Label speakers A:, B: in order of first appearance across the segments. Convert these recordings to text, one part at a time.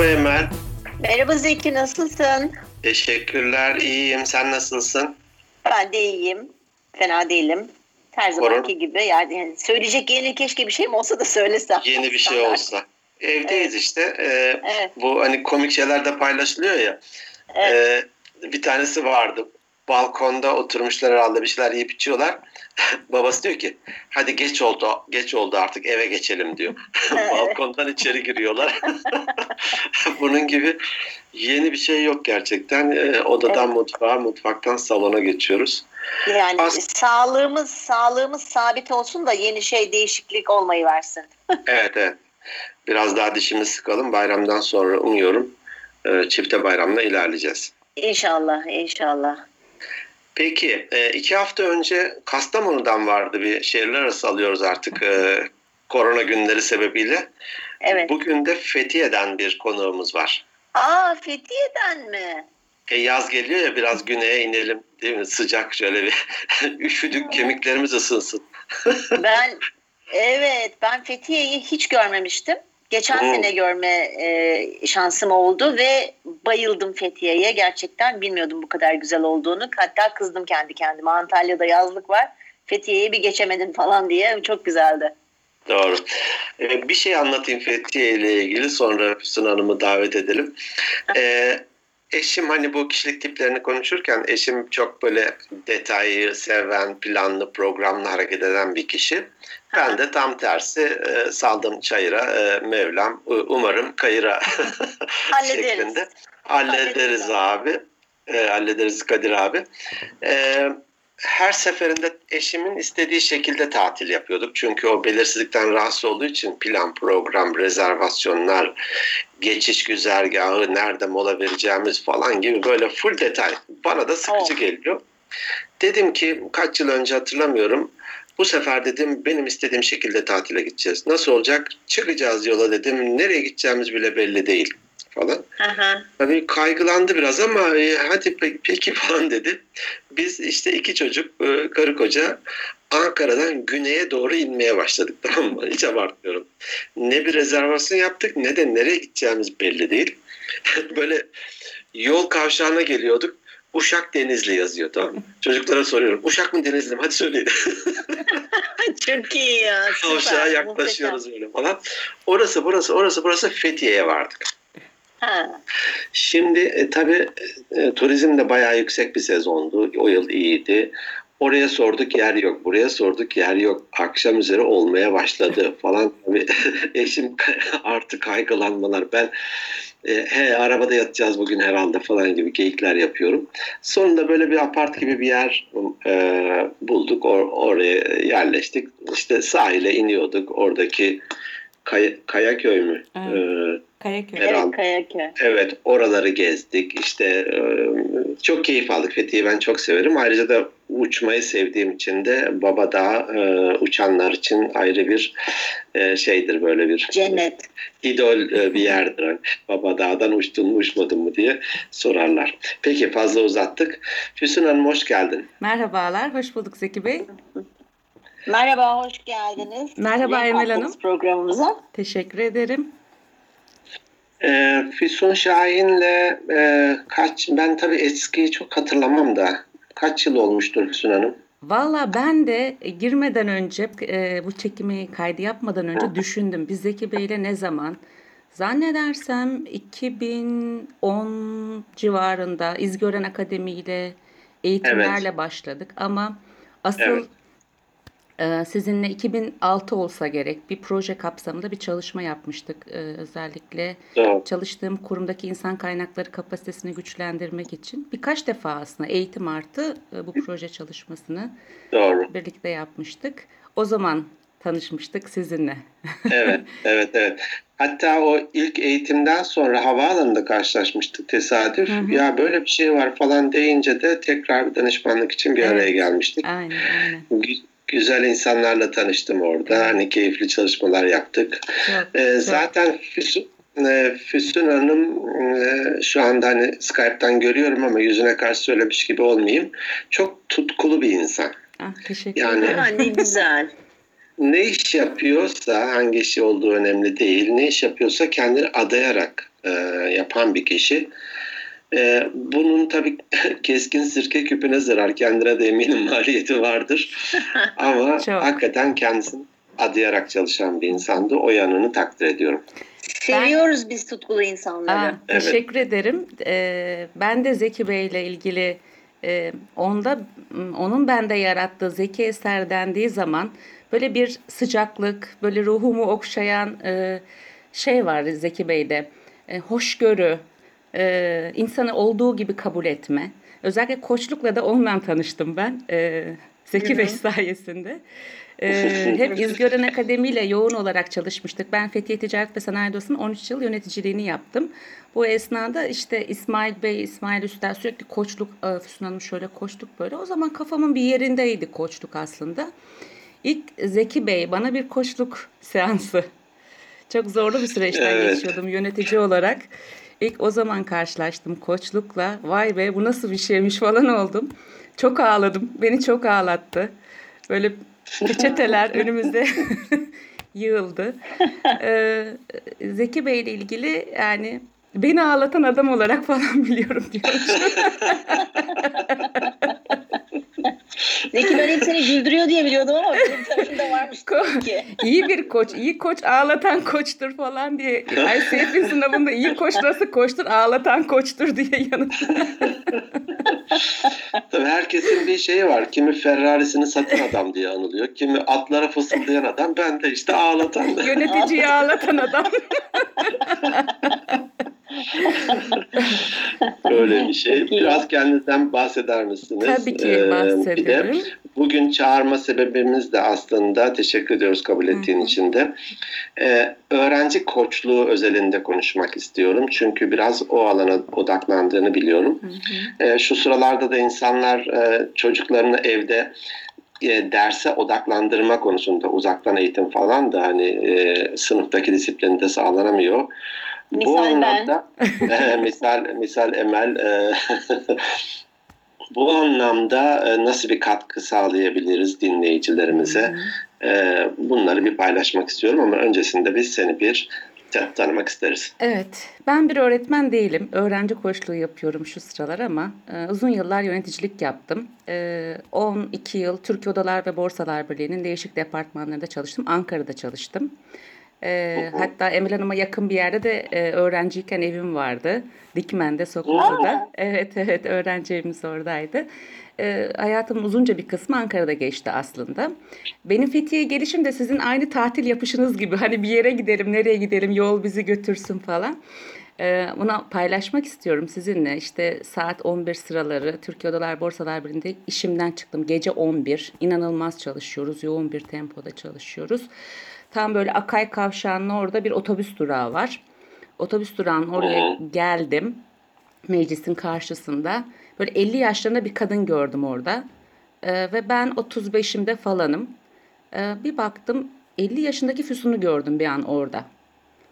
A: Merhaba Emel.
B: Merhaba Zeki nasılsın?
A: Teşekkürler, iyiyim. Sen nasılsın?
B: Ben de iyiyim. Fena değilim. Her zamanki gibi yani söyleyecek yeni keşke bir şeyim olsa da söylesem.
A: Yeni bir şey olsa. Evdeyiz işte. Ee,
B: Evet.
A: Bu hani komik şeyler de paylaşılıyor ya.
B: Evet.
A: Ee, bir tanesi vardı. Balkonda oturmuşlar herhalde bir şeyler yiyip içiyorlar. Babası diyor ki hadi geç oldu geç oldu artık eve geçelim diyor. Balkondan içeri giriyorlar. Bunun gibi yeni bir şey yok gerçekten. Ee, odadan
B: Evet.
A: mutfağa, mutfaktan salona geçiyoruz.
B: Yani
A: As-
B: sağlığımız sağlığımız sabit olsun da yeni şey değişiklik olmayı versin.
A: Evet evet. Biraz daha dişimizi sıkalım. Bayramdan sonra umuyorum e, çifte bayramla ilerleyeceğiz.
B: İnşallah, inşallah.
A: Peki e, iki hafta önce Kastamonu'dan vardı bir şehirler arası alıyoruz artık e, korona günleri sebebiyle.
B: Evet.
A: Bugün de Fethiye'den bir konuğumuz var.
B: Aa Fethiye'den mi?
A: E, yaz geliyor ya biraz güneye inelim değil mi? Sıcak şöyle bir üşüdük kemiklerimiz ısınsın.
B: Ben evet ben Fethiye'yi hiç görmemiştim. Geçen
A: Oo.
B: sene görme e, şansım oldu ve bayıldım Fethiye'ye. Gerçekten bilmiyordum bu kadar güzel olduğunu. Hatta kızdım kendi kendime. Antalya'da yazlık var. Fethiye'yi bir geçemedin falan diye. Çok güzeldi.
A: Doğru. Ee, bir şey anlatayım Fethiye ile ilgili sonra Füsun Hanım'ı davet edelim. Ee, eşim hani bu kişilik tiplerini konuşurken eşim çok böyle detayı seven, planlı, programlı hareket eden bir kişi. Ben de tam tersi e, saldım çayıra, e, Mevlam umarım kayıra
B: Hallederiz.
A: şeklinde. Hallederiz
B: Hallederiz
A: abi. E, hallederiz Kadir abi. E, her seferinde eşimin istediği şekilde tatil yapıyorduk. Çünkü o belirsizlikten rahatsız olduğu için plan, program, rezervasyonlar, geçiş güzergahı, nerede mola vereceğimiz falan gibi böyle full detay. Bana da sıkıcı geliyor. Dedim ki kaç yıl önce hatırlamıyorum. Bu sefer dedim benim istediğim şekilde tatile gideceğiz. Nasıl olacak? Çıkacağız yola dedim. Nereye gideceğimiz bile belli değil falan.
B: Hı.
A: Tabii kaygılandı biraz ama e, hadi pe- peki falan dedi. Biz işte iki çocuk e, karı koca Ankara'dan güneye doğru inmeye başladık tamam mı? Hiç abartmıyorum. Ne bir rezervasyon yaptık ne de nereye gideceğimiz belli değil. Böyle yol kavşağına geliyorduk. Uşak Denizli yazıyor tamam mı? Çocuklara soruyorum. Uşak mı Denizli mi? Hadi söyleyin.
B: Çok iyi ya.
A: Kavşağa yaklaşıyoruz böyle falan. Orası burası orası burası Fethiye'ye vardık.
B: Ha.
A: Şimdi e, tabii e, turizm de bayağı yüksek bir sezondu. O yıl iyiydi. Oraya sorduk yer yok, buraya sorduk yer yok. Akşam üzeri olmaya başladı falan. Eşim artık kaygılanmalar. Ben e, he arabada yatacağız bugün herhalde falan gibi geyikler yapıyorum. Sonunda böyle bir apart gibi bir yer e, bulduk. Or- oraya yerleştik. İşte sahile iniyorduk. Oradaki Kay- Kayaköy mü?
C: Evet.
A: E,
C: Kayaköy.
A: Evet.
B: Evet Kayaköy.
A: Evet oraları gezdik işte e, çok keyif aldık Fethiye'yi ben çok severim ayrıca da uçmayı sevdiğim için de Baba Dağı e, uçanlar için ayrı bir e, şeydir böyle bir
B: Cennet.
A: idol e, bir yerdir Hani Baba Dağ'dan uçtun mu uçmadın mı diye sorarlar. Peki fazla uzattık. Füsun Hanım hoş geldin.
C: Merhabalar, hoş bulduk Zeki Bey.
B: Merhaba, hoş geldiniz.
C: Merhaba
B: Renk
C: Emel Hanım.
B: programımıza.
C: Teşekkür ederim.
A: E, Füsun Şahin'le e, kaç ben tabii eskiyi çok hatırlamam da kaç yıl olmuştur Füsun Hanım?
C: Valla ben de girmeden önce e, bu çekimi kaydı yapmadan önce düşündüm. Biz Zeki Bey'le ne zaman? Zannedersem 2010 civarında İzgören Akademi ile eğitimlerle başladık ama asıl
A: Evet.
C: E, sizinle 2006 olsa gerek bir proje kapsamında bir çalışma yapmıştık. E, özellikle
A: Doğru.
C: çalıştığım kurumdaki insan kaynakları kapasitesini güçlendirmek için birkaç defa aslında eğitim artı e, bu proje çalışmasını
A: Doğru.
C: birlikte yapmıştık. O zaman tanışmıştık sizinle.
A: evet, evet, evet. Hatta o ilk eğitimden sonra havaalanında karşılaşmıştık tesadüf.
C: Hı hı.
A: Ya böyle bir şey var falan deyince de tekrar bir danışmanlık için bir
C: Evet.
A: araya gelmiştik.
C: Aynen aynen.
A: Gü- Güzel insanlarla tanıştım orada. Hani keyifli çalışmalar yaptık. Ee, zaten Füsun, e, Füsun Hanım e, şu anda hani Skype'tan görüyorum ama yüzüne karşı söylemiş gibi olmayayım. Çok tutkulu bir insan.
C: Ah, teşekkür
A: Yani-
C: ederim.
B: Ha, ne güzel.
A: ne iş yapıyorsa, hangi işi olduğu önemli değil, ne iş yapıyorsa kendini adayarak e, yapan bir kişi. E, bunun tabii keskin sirke küpüne zarar, kendine de eminim maliyeti vardır. Ama
C: Çok.
A: hakikaten kendisini adayarak çalışan bir insandı. O yanını takdir ediyorum.
B: Seviyoruz biz tutkulu insanları.
C: Aa,
A: Evet.
C: Teşekkür ederim. Ee, ben de Zeki Bey ile ilgili e, onda onun bende yarattığı Zeki eser dendiği zaman böyle bir sıcaklık, böyle ruhumu okşayan e, şey var Zeki Bey'de. E, hoşgörü, e, insanı olduğu gibi kabul etme. Özellikle koçlukla da ondan tanıştım ben. E, Zeki Bey sayesinde. Ee, hep İzgören Akademi ile yoğun olarak çalışmıştık. Ben Fethiye Ticaret ve Sanayi Odası'nın 13 yıl yöneticiliğini yaptım. Bu esnada işte İsmail Bey, İsmail Üster sürekli koçluk, e, Füsun Hanım şöyle koçluk böyle. O zaman kafamın bir yerindeydi koçluk aslında. İlk Zeki Bey bana bir koçluk seansı. Çok zorlu bir süreçten
A: Evet.
C: geçiyordum yönetici olarak. İlk o zaman karşılaştım koçlukla. Vay be bu nasıl bir şeymiş falan oldum. Çok ağladım. Beni çok ağlattı. Böyle peçeteler önümüzde yığıldı. Ee, Zeki Bey ile ilgili yani beni ağlatan adam olarak falan biliyorum diyormuş.
B: Zeki ben hep seni güldürüyor diye biliyordum ama benim tarafımda varmış ki.
C: iyi bir koç, iyi koç ağlatan koçtur falan diye. ICF'in sınavında iyi koç nasıl koçtur, ağlatan koçtur diye yanıt.
A: Tabii herkesin bir şeyi var. Kimi Ferrari'sini satan adam diye anılıyor. Kimi atlara fısıldayan adam. Ben de işte ağlatan.
C: Yöneticiyi ağlatan adam.
A: Öyle bir şey. Biraz kendinizden bahseder misiniz?
C: Tabii ki
A: Ee, bir de
C: bahsederim.
A: bugün çağırma sebebimiz de aslında teşekkür ediyoruz kabul ettiğin için de. Ee, öğrenci koçluğu özelinde konuşmak istiyorum. Çünkü biraz o alana odaklandığını biliyorum. Ee, şu sıralarda da insanlar e, çocuklarını evde e, derse odaklandırma konusunda uzaktan eğitim falan da hani e, sınıftaki disiplini de sağlanamıyor. Bu
B: Misal ben.
A: anlamda e, misal misal Emel e, bu anlamda e, nasıl bir katkı sağlayabiliriz dinleyicilerimize? E, bunları bir paylaşmak istiyorum ama öncesinde biz seni bir ta- tanımak isteriz.
C: Evet, ben bir öğretmen değilim. Öğrenci koçluğu yapıyorum şu sıralar ama e, uzun yıllar yöneticilik yaptım. E, 12 yıl Türkiye Odalar ve Borsalar Birliği'nin değişik departmanlarında çalıştım. Ankara'da çalıştım. E, hatta Emel Hanım'a yakın bir yerde de e, öğrenciyken evim vardı. Dikmen'de, Sokulu'da. Evet, evet, öğrenci evimiz oradaydı. E, hayatımın uzunca bir kısmı Ankara'da geçti aslında. Benim Fethiye'ye gelişim de sizin aynı tatil yapışınız gibi. Hani bir yere gidelim, nereye gidelim, yol bizi götürsün falan. Ee, Buna paylaşmak istiyorum sizinle. İşte saat 11 sıraları Türkiye Odalar Borsalar Birliği'nde işimden çıktım. Gece 11. İnanılmaz çalışıyoruz. Yoğun bir tempoda çalışıyoruz. Tam böyle Akay Kavşağı'nın orada bir otobüs durağı var. Otobüs durağının oraya geldim. Meclisin karşısında. Böyle 50 yaşlarında bir kadın gördüm orada. Ee, ve ben 35'imde falanım. Ee, bir baktım 50 yaşındaki Füsun'u gördüm bir an orada.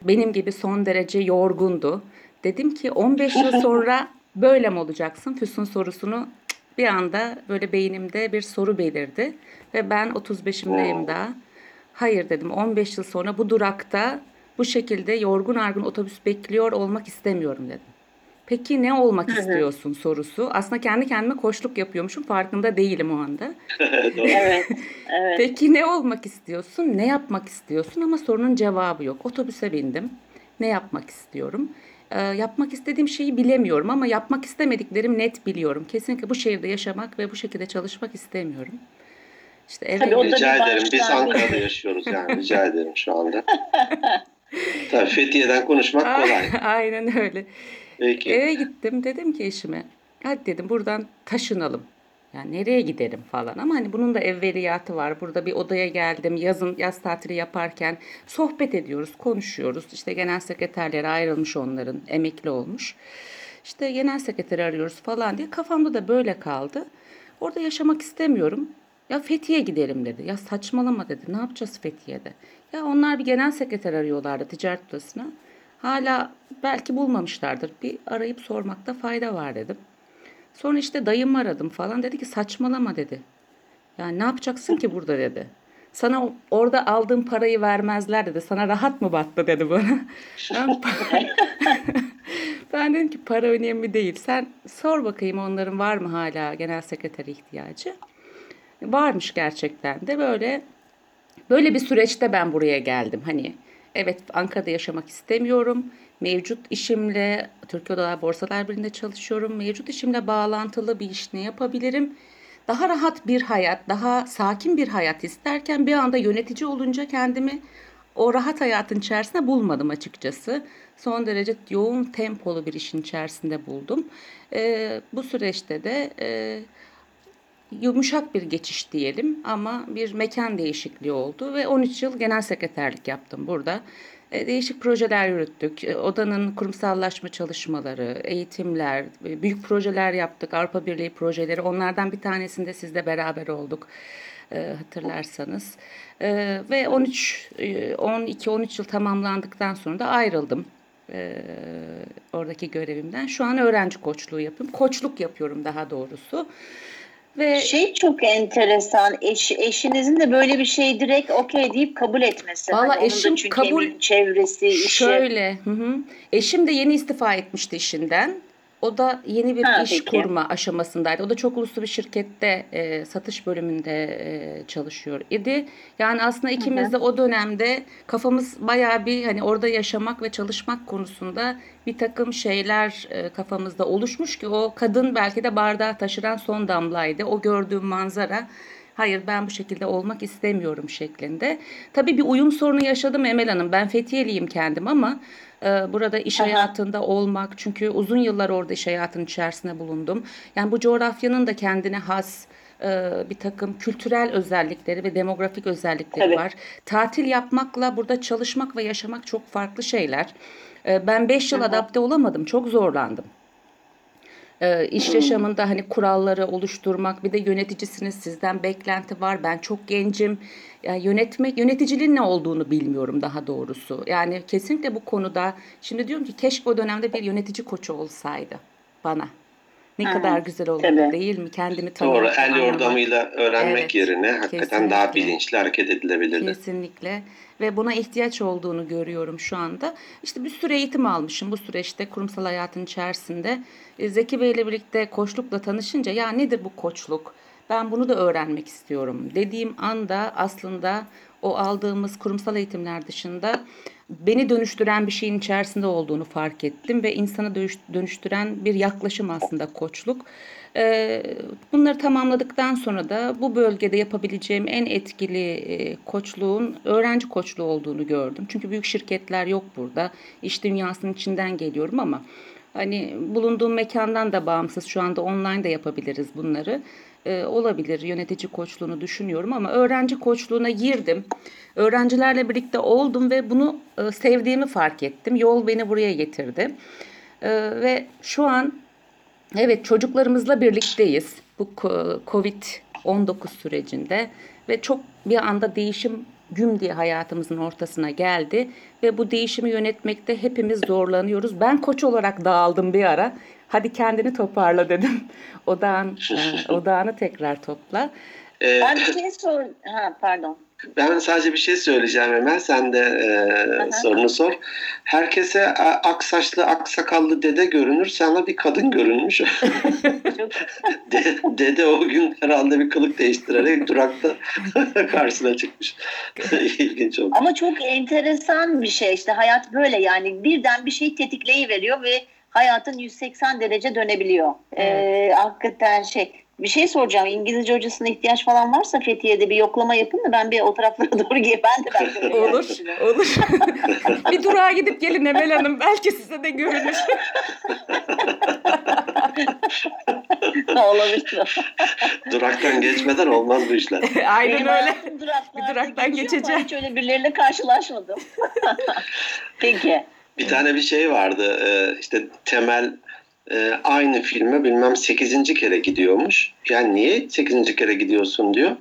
C: Benim gibi son derece yorgundu. Dedim ki 15 yıl sonra böyle mi olacaksın? Füsun sorusunu bir anda böyle beynimde bir soru belirdi. Ve ben 35'imdeyim daha. Hayır dedim 15 yıl sonra bu durakta bu şekilde yorgun argın otobüs bekliyor olmak istemiyorum dedim. Peki ne olmak istiyorsun sorusu. Aslında kendi kendime koçluk yapıyormuşum farkında değilim o anda.
B: Evet. Evet.
C: Peki ne olmak istiyorsun? Ne yapmak istiyorsun? Ama sorunun cevabı yok. Otobüse bindim. Ne yapmak istiyorum? Ee, yapmak istediğim şeyi bilemiyorum ama yapmak istemediklerim net biliyorum. Kesinlikle bu şehirde yaşamak ve bu şekilde çalışmak istemiyorum. İşte eve
B: Tabii o da
A: Rica
B: bir
A: ederim. Biz
B: başlangıç.
A: Ankara'da yaşıyoruz yani. Rica ederim şu anda. Tabii Fethiye'den konuşmak kolay.
C: Aynen öyle.
A: Peki.
C: Eve gittim dedim ki eşime hadi dedim buradan taşınalım. Yani nereye giderim falan ama hani bunun da evveliyatı var. Burada bir odaya geldim yazın yaz tatili yaparken sohbet ediyoruz, konuşuyoruz. İşte genel sekreterleri ayrılmış onların, emekli olmuş. İşte genel sekreteri arıyoruz falan diye kafamda da böyle kaldı. Orada yaşamak istemiyorum. Ya Fethiye gidelim dedi. Ya saçmalama dedi. Ne yapacağız Fethiye'de? Ya onlar bir genel sekreter arıyorlardı ticaret odasına. Hala belki bulmamışlardır. Bir arayıp sormakta fayda var dedim. Sonra işte dayımı aradım falan. Dedi ki saçmalama dedi. Ya ne yapacaksın ki burada dedi. sana orada aldığın parayı vermezler dedi. Sana rahat mı battı dedi bana. Ben, ben dedim ki para önemli değil. Sen sor bakayım onların var mı hala genel sekreter ihtiyacı. Varmış gerçekten de böyle böyle bir süreçte ben buraya geldim. Hani evet Ankara'da yaşamak istemiyorum. Mevcut işimle Türkiye Odalar Borsalar Birliği'nde çalışıyorum. Mevcut işimle bağlantılı bir iş ne yapabilirim? Daha rahat bir hayat, daha sakin bir hayat isterken bir anda yönetici olunca kendimi o rahat hayatın içerisinde bulmadım açıkçası. Son derece yoğun tempolu bir işin içerisinde buldum. Ee, bu süreçte de e, yumuşak bir geçiş diyelim ama bir mekan değişikliği oldu ve 13 yıl genel sekreterlik yaptım burada. E, Değişik projeler yürüttük. E, Odanın kurumsallaşma çalışmaları, eğitimler, e, büyük projeler yaptık. Avrupa Birliği projeleri. Onlardan bir tanesinde sizle beraber olduk. Hatırlarsanız. Ve 13, 12-13 yıl tamamlandıktan sonra da ayrıldım oradaki görevimden. Şu an öğrenci koçluğu yapıyorum. Koçluk yapıyorum daha doğrusu. Ve
B: Şey çok enteresan. Eş, eşinizin de böyle bir şey direkt okey deyip kabul etmesi.
C: Valla
B: Hani
C: eşim kabul-
B: çevresi, işi.
C: Şöyle, hı hı. Eşim de yeni istifa etmişti işinden. O da yeni bir
B: Ha,
C: iş
B: peki.
C: kurma aşamasındaydı. O da çok uluslu bir şirkette e, satış bölümünde e, çalışıyor idi. Yani aslında ikimiz de o dönemde kafamız bayağı bir hani orada yaşamak ve çalışmak konusunda bir takım şeyler e, kafamızda oluşmuş ki o kadın belki de bardağı taşıran son damlaydı. O gördüğüm manzara hayır ben bu şekilde olmak istemiyorum şeklinde. Tabii bir uyum sorunu yaşadım Emel Hanım. Ben Fethiyeliyim kendim ama e, burada iş
B: Aha.
C: hayatında olmak çünkü uzun yıllar orada iş hayatının içerisinde bulundum. Yani bu coğrafyanın da kendine has e, bir takım kültürel özellikleri ve demografik özellikleri
B: Tabii.
C: var. Tatil yapmakla burada çalışmak ve yaşamak çok farklı şeyler. E, Ben 5 yıl adapte olamadım. Çok zorlandım. E, iş yaşamında hani kuralları oluşturmak bir de yöneticisiniz sizden beklenti var. Ben çok gencim. Yani yönetmek yöneticiliğin ne olduğunu bilmiyorum daha doğrusu. Yani kesinlikle bu konuda şimdi diyorum ki keşke o dönemde bir yönetici koçu olsaydı bana ne
B: Hı,
C: kadar güzel olurdu
B: tabii.
C: değil mi kendimi
A: Doğru.
C: tanımak,
A: El
C: anlamak.
A: yordamıyla öğrenmek
C: Evet,
A: yerine hakikaten daha
C: kesinlikle.
A: bilinçli hareket edilebilirdi.
C: Kesinlikle ve buna ihtiyaç olduğunu görüyorum şu anda. İşte bir sürü eğitim almışım bu süreçte kurumsal hayatın içerisinde. E, Zeki Bey ile birlikte koçlukla tanışınca ya nedir bu koçluk? Ben bunu da öğrenmek istiyorum dediğim anda aslında o aldığımız kurumsal eğitimler dışında beni dönüştüren bir şeyin içerisinde olduğunu fark ettim ve insanı dönüş- dönüştüren bir yaklaşım aslında koçluk. Ee, Bunları tamamladıktan sonra da bu bölgede yapabileceğim en etkili e, koçluğun öğrenci koçluğu olduğunu gördüm. Çünkü büyük şirketler yok burada. İş dünyasının içinden geliyorum ama hani bulunduğum mekandan da bağımsız şu anda online de yapabiliriz bunları. Ee, olabilir yönetici koçluğunu düşünüyorum ama öğrenci koçluğuna girdim. Öğrencilerle birlikte oldum ve bunu e, sevdiğimi fark ettim. Yol beni buraya getirdi. Ee, ve şu an Evet çocuklarımızla birlikteyiz bu ko- Covid-19 sürecinde ve çok bir anda değişim güm diye hayatımızın ortasına geldi ve bu değişimi yönetmekte hepimiz zorlanıyoruz. Ben koç olarak dağıldım bir ara. Hadi kendini toparla dedim. Odağın, e, odağını tekrar topla.
A: Ee,
B: Ben bir şey sor... Ha pardon.
A: Ben sadece bir şey söyleyeceğim hemen. Sen de e, sorunu sor. Herkese ak saçlı, ak sakallı dede görünür. Sana bir kadın görünmüş.
B: Çok
A: De- dede o gün herhalde bir kılık değiştirerek durakta karşısına çıkmış. İlginç oldu.
B: Ama çok enteresan bir şey işte hayat böyle yani birden bir şey tetikleyiveriyor ve hayatın 180 derece dönebiliyor. Ee, hakikaten şey bir şey soracağım İngilizce hocasına ihtiyaç falan varsa Fethiye'de bir yoklama yapın da ben bir o taraflara doğru gideyim. Ben de belki
C: Olur, olur. bir durağa gidip gelin Emel Hanım. Belki size de görünür.
B: Olabilir.
A: Duraktan geçmeden olmaz bu işler.
C: Aynen
B: Benim
C: öyle. Bir duraktan geçeceğim.
B: Hiç öyle birileriyle karşılaşmadım. Peki.
A: Bir tane bir şey vardı. e, işte temel e, aynı filme bilmem 8. kere gidiyormuş. Yani niye 8. kere gidiyorsun diyor.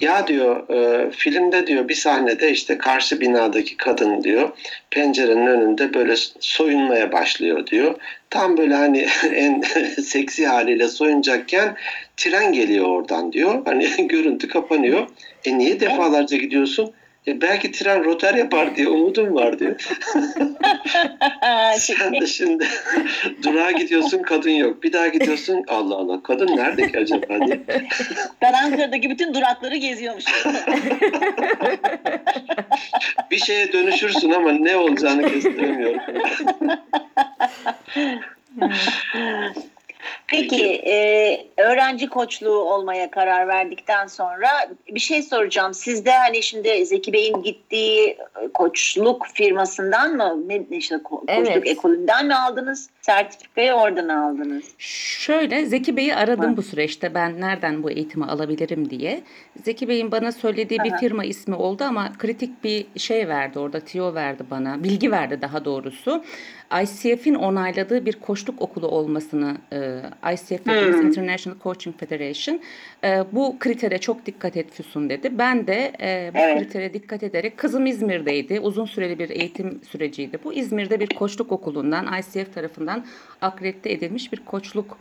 A: Ya diyor e, filmde diyor bir sahnede işte karşı binadaki kadın diyor pencerenin önünde böyle soyunmaya başlıyor diyor. Tam böyle hani en seksi haliyle soyunacakken tren geliyor oradan diyor. Hani görüntü kapanıyor. E niye defalarca gidiyorsun? E belki tren rotar yapar diye umudum var diyor. Sen de şimdi durağa gidiyorsun kadın yok. Bir daha gidiyorsun Allah Allah kadın nerede ki acaba diye.
B: Ben Ankara'daki bütün durakları geziyormuş.
A: Bir şeye dönüşürsün ama ne olacağını kestiremiyorum.
B: Peki e, öğrenci koçluğu olmaya karar verdikten sonra bir şey soracağım. Sizde hani şimdi Zeki Bey'in gittiği e, koçluk firmasından mı ne işte ko- koçluk
C: Evet.
B: ekolünden mi aldınız? Sertifikayı oradan aldınız.
C: Şöyle Zeki Bey'i aradım
B: Ha.
C: bu süreçte ben nereden bu eğitimi alabilirim diye. Zeki Bey'in bana söylediği bir firma ismi oldu ama kritik bir şey verdi orada, tiyo verdi bana, bilgi verdi daha doğrusu. ICF'in onayladığı bir koçluk okulu olmasını, e, ICF
B: Hmm.
C: International Coaching Federation, e, bu kritere çok dikkat et Füsun dedi. Ben de e, bu
B: Evet.
C: kritere dikkat ederek, kızım İzmir'deydi, uzun süreli bir eğitim süreciydi. Bu İzmir'de bir koçluk okulundan, ICF tarafından akredite edilmiş bir koçluk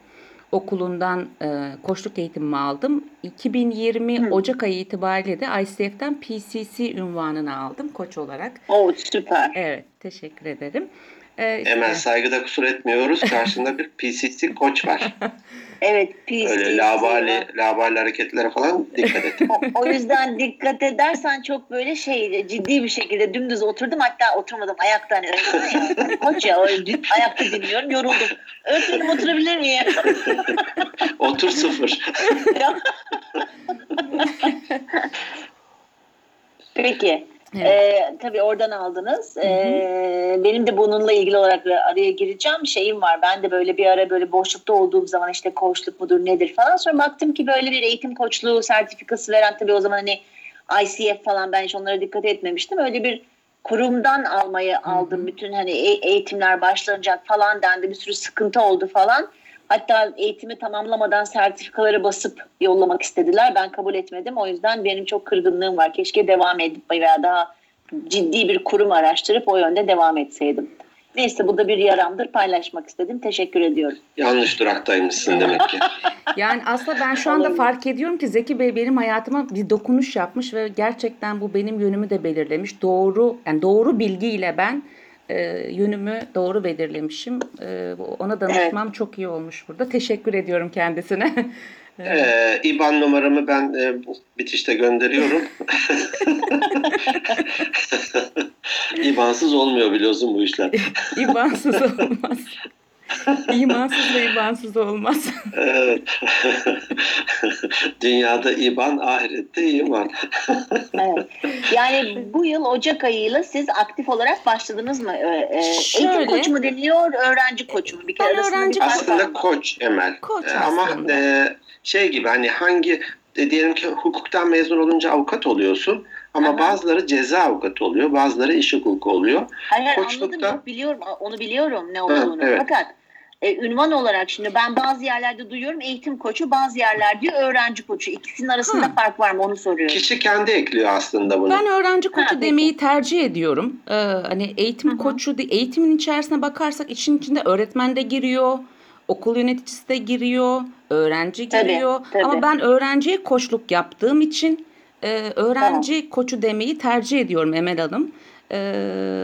C: okulundan e, koçluk eğitimimi aldım. 2020 Ocak ayı itibariyle de ICF'den PCC ünvanını aldım koç olarak.
B: Oo süper.
C: Evet, teşekkür ederim. E, işte-
A: Hemen saygıda kusur etmiyoruz. Karşında bir PCC koç var.
B: Evet PCC.
A: Öyle labali, labali hareketlere falan dikkat et.
B: O, o yüzden dikkat edersen çok böyle şey ciddi bir şekilde dümdüz oturdum hatta oturmadım ayakta hani öyle koç ya öyle ayakta dinliyorum yoruldum. Öğretmenim oturabilir miyim?
A: Otur sıfır.
B: Peki.
C: Evet.
B: Ee, tabii oradan aldınız. Ee, benim de bununla ilgili olarak araya gireceğim şeyim var. Ben de böyle bir ara böyle boşlukta olduğum zaman işte koçluk mudur nedir falan. Sonra baktım ki böyle bir eğitim koçluğu sertifikası veren tabii o zaman hani ICF falan ben hiç onlara dikkat etmemiştim. Öyle bir kurumdan almayı aldım. Bütün hani e- eğitimler başlanacak falan dendi. Bir sürü sıkıntı oldu falan. Hatta eğitimi tamamlamadan sertifikaları basıp yollamak istediler. Ben kabul etmedim. O yüzden benim çok kırgınlığım var. Keşke devam edip veya daha ciddi bir kurum araştırıp o yönde devam etseydim. Neyse bu da bir yaramdır. Paylaşmak istedim. Teşekkür ediyorum.
A: Yanlış duraktaymışsın demek ki.
C: Yani aslında ben şu anda fark ediyorum ki Zeki Bey benim hayatıma bir dokunuş yapmış ve gerçekten bu benim yönümü de belirlemiş. Doğru yani doğru bilgiyle ben e, yönümü doğru belirlemişim. E, ona danışmam çok iyi olmuş burada. Teşekkür ediyorum kendisine.
A: Ee, İBAN numaramı ben e, bitişte gönderiyorum. İBANsız olmuyor biliyorsun bu işler.
C: İbansız olmaz. İmansız ve ibansız olmaz.
A: Evet. Dünyada İBAN, ahirette iman.
B: Evet. Yani bu yıl Ocak ayıyla siz aktif olarak başladınız mı? Ee, e,
C: Şöyle.
B: Eğitim koçu mu deniyor, öğrenci koçu mu? Bir kere
C: öğrenci
B: bir
A: Aslında koç Emel.
C: Koç
A: Ee, Ama
C: aslında.
A: e, şey gibi hani hangi e, diyelim ki hukuktan mezun olunca avukat oluyorsun ama
B: Aha.
A: bazıları ceza avukatı oluyor, bazıları iş hukuku oluyor.
B: Hayır, hayır
A: Koçlukta-
B: anladım biliyorum onu biliyorum ne olduğunu.
A: evet.
B: Fakat e, ünvan olarak şimdi ben bazı yerlerde duyuyorum eğitim koçu bazı yerler diyor öğrenci koçu. İkisinin arasında
C: Ha.
B: fark var mı onu soruyorum.
A: Kişi kendi ekliyor aslında bunu.
C: Ben öğrenci koçu
B: peki.
C: demeyi tercih ediyorum. Ee, hani eğitim
B: Hı hı.
C: koçu, de- eğitimin içerisine bakarsak işin içinde öğretmen de giriyor, okul yöneticisi de giriyor, öğrenci
B: Tabii,
C: giriyor.
B: tabii.
C: Ama ben öğrenciye koçluk yaptığım için e, öğrenci koçu demeyi tercih ediyorum Emel Hanım. E,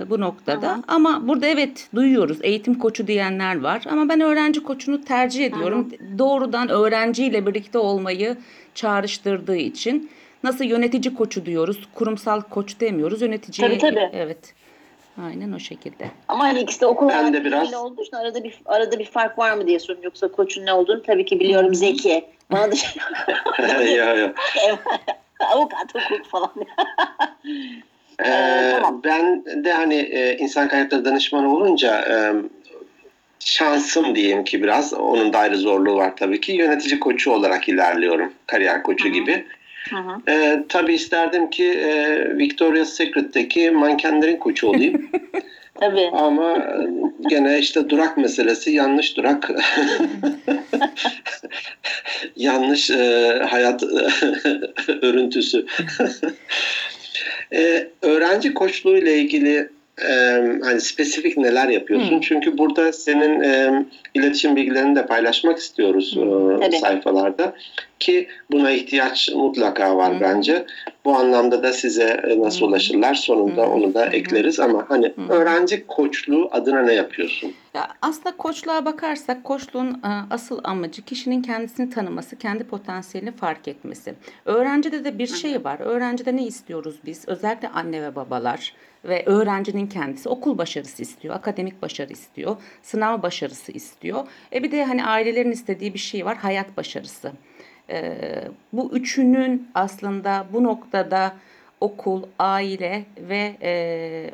C: bu noktada.
B: Hı.
C: Ama burada evet duyuyoruz eğitim koçu diyenler var. Ama ben öğrenci koçunu tercih ediyorum. Doğrudan öğrenciyle birlikte olmayı çağrıştırdığı için. Nasıl yönetici koçu diyoruz, kurumsal koç demiyoruz. Yöneticiye
B: Tabii, tabii.
C: evet. Aynen o şekilde.
B: Ama hani ikisi de okul
A: Ben de biraz-
B: olduğu için arada bir arada bir fark var mı diye soruyorum. Yoksa koçun ne olduğunu tabii ki biliyorum Zeki. Bana da
A: ya, ya.
B: avukat hukuk falan.
A: Ee,
B: Ee, tamam.
A: Ben de hani e, insan kaynakları danışmanı olunca e, şansım diyeyim ki biraz onun da ayrı zorluğu var tabii ki yönetici koçu olarak ilerliyorum kariyer koçu
B: Hı hı.
A: gibi.
B: Hı hı.
A: Ee, tabii isterdim ki e, Victoria's Secret'teki mankenlerin koçu olayım.
B: Tabii.
A: Ama e, gene işte durak meselesi yanlış durak. yanlış e, hayat örüntüsü. E, öğrenci koçluğu ile ilgili e, hani spesifik neler yapıyorsun?
C: Hı.
A: Çünkü burada senin e, iletişim bilgilerini de paylaşmak istiyoruz e,
B: tabii.
A: sayfalarda ki buna ihtiyaç mutlaka var
C: Hı.
A: bence. Bu anlamda da size e, nasıl
C: Hı.
A: ulaşırlar sonunda
C: Hı.
A: onu da
C: Hı.
A: ekleriz ama hani
C: Hı.
A: öğrenci koçluğu adına ne yapıyorsun?
C: Ya aslında koçluğa bakarsak koçluğun e, asıl amacı kişinin kendisini tanıması, kendi potansiyelini fark etmesi. Öğrencide de bir şey var. Öğrencide ne istiyoruz biz? Özellikle anne ve babalar ve öğrencinin kendisi okul başarısı istiyor, akademik başarı istiyor, sınav başarısı istiyor. E bir de hani ailelerin istediği bir şey var, hayat başarısı. E, bu üçünün aslında bu noktada okul, aile ve e,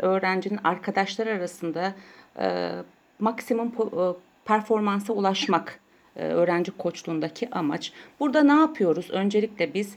C: öğrencinin arkadaşlar arasında e, maksimum e, performansa ulaşmak e, öğrenci koçluğundaki amaç. Burada ne yapıyoruz? Öncelikle biz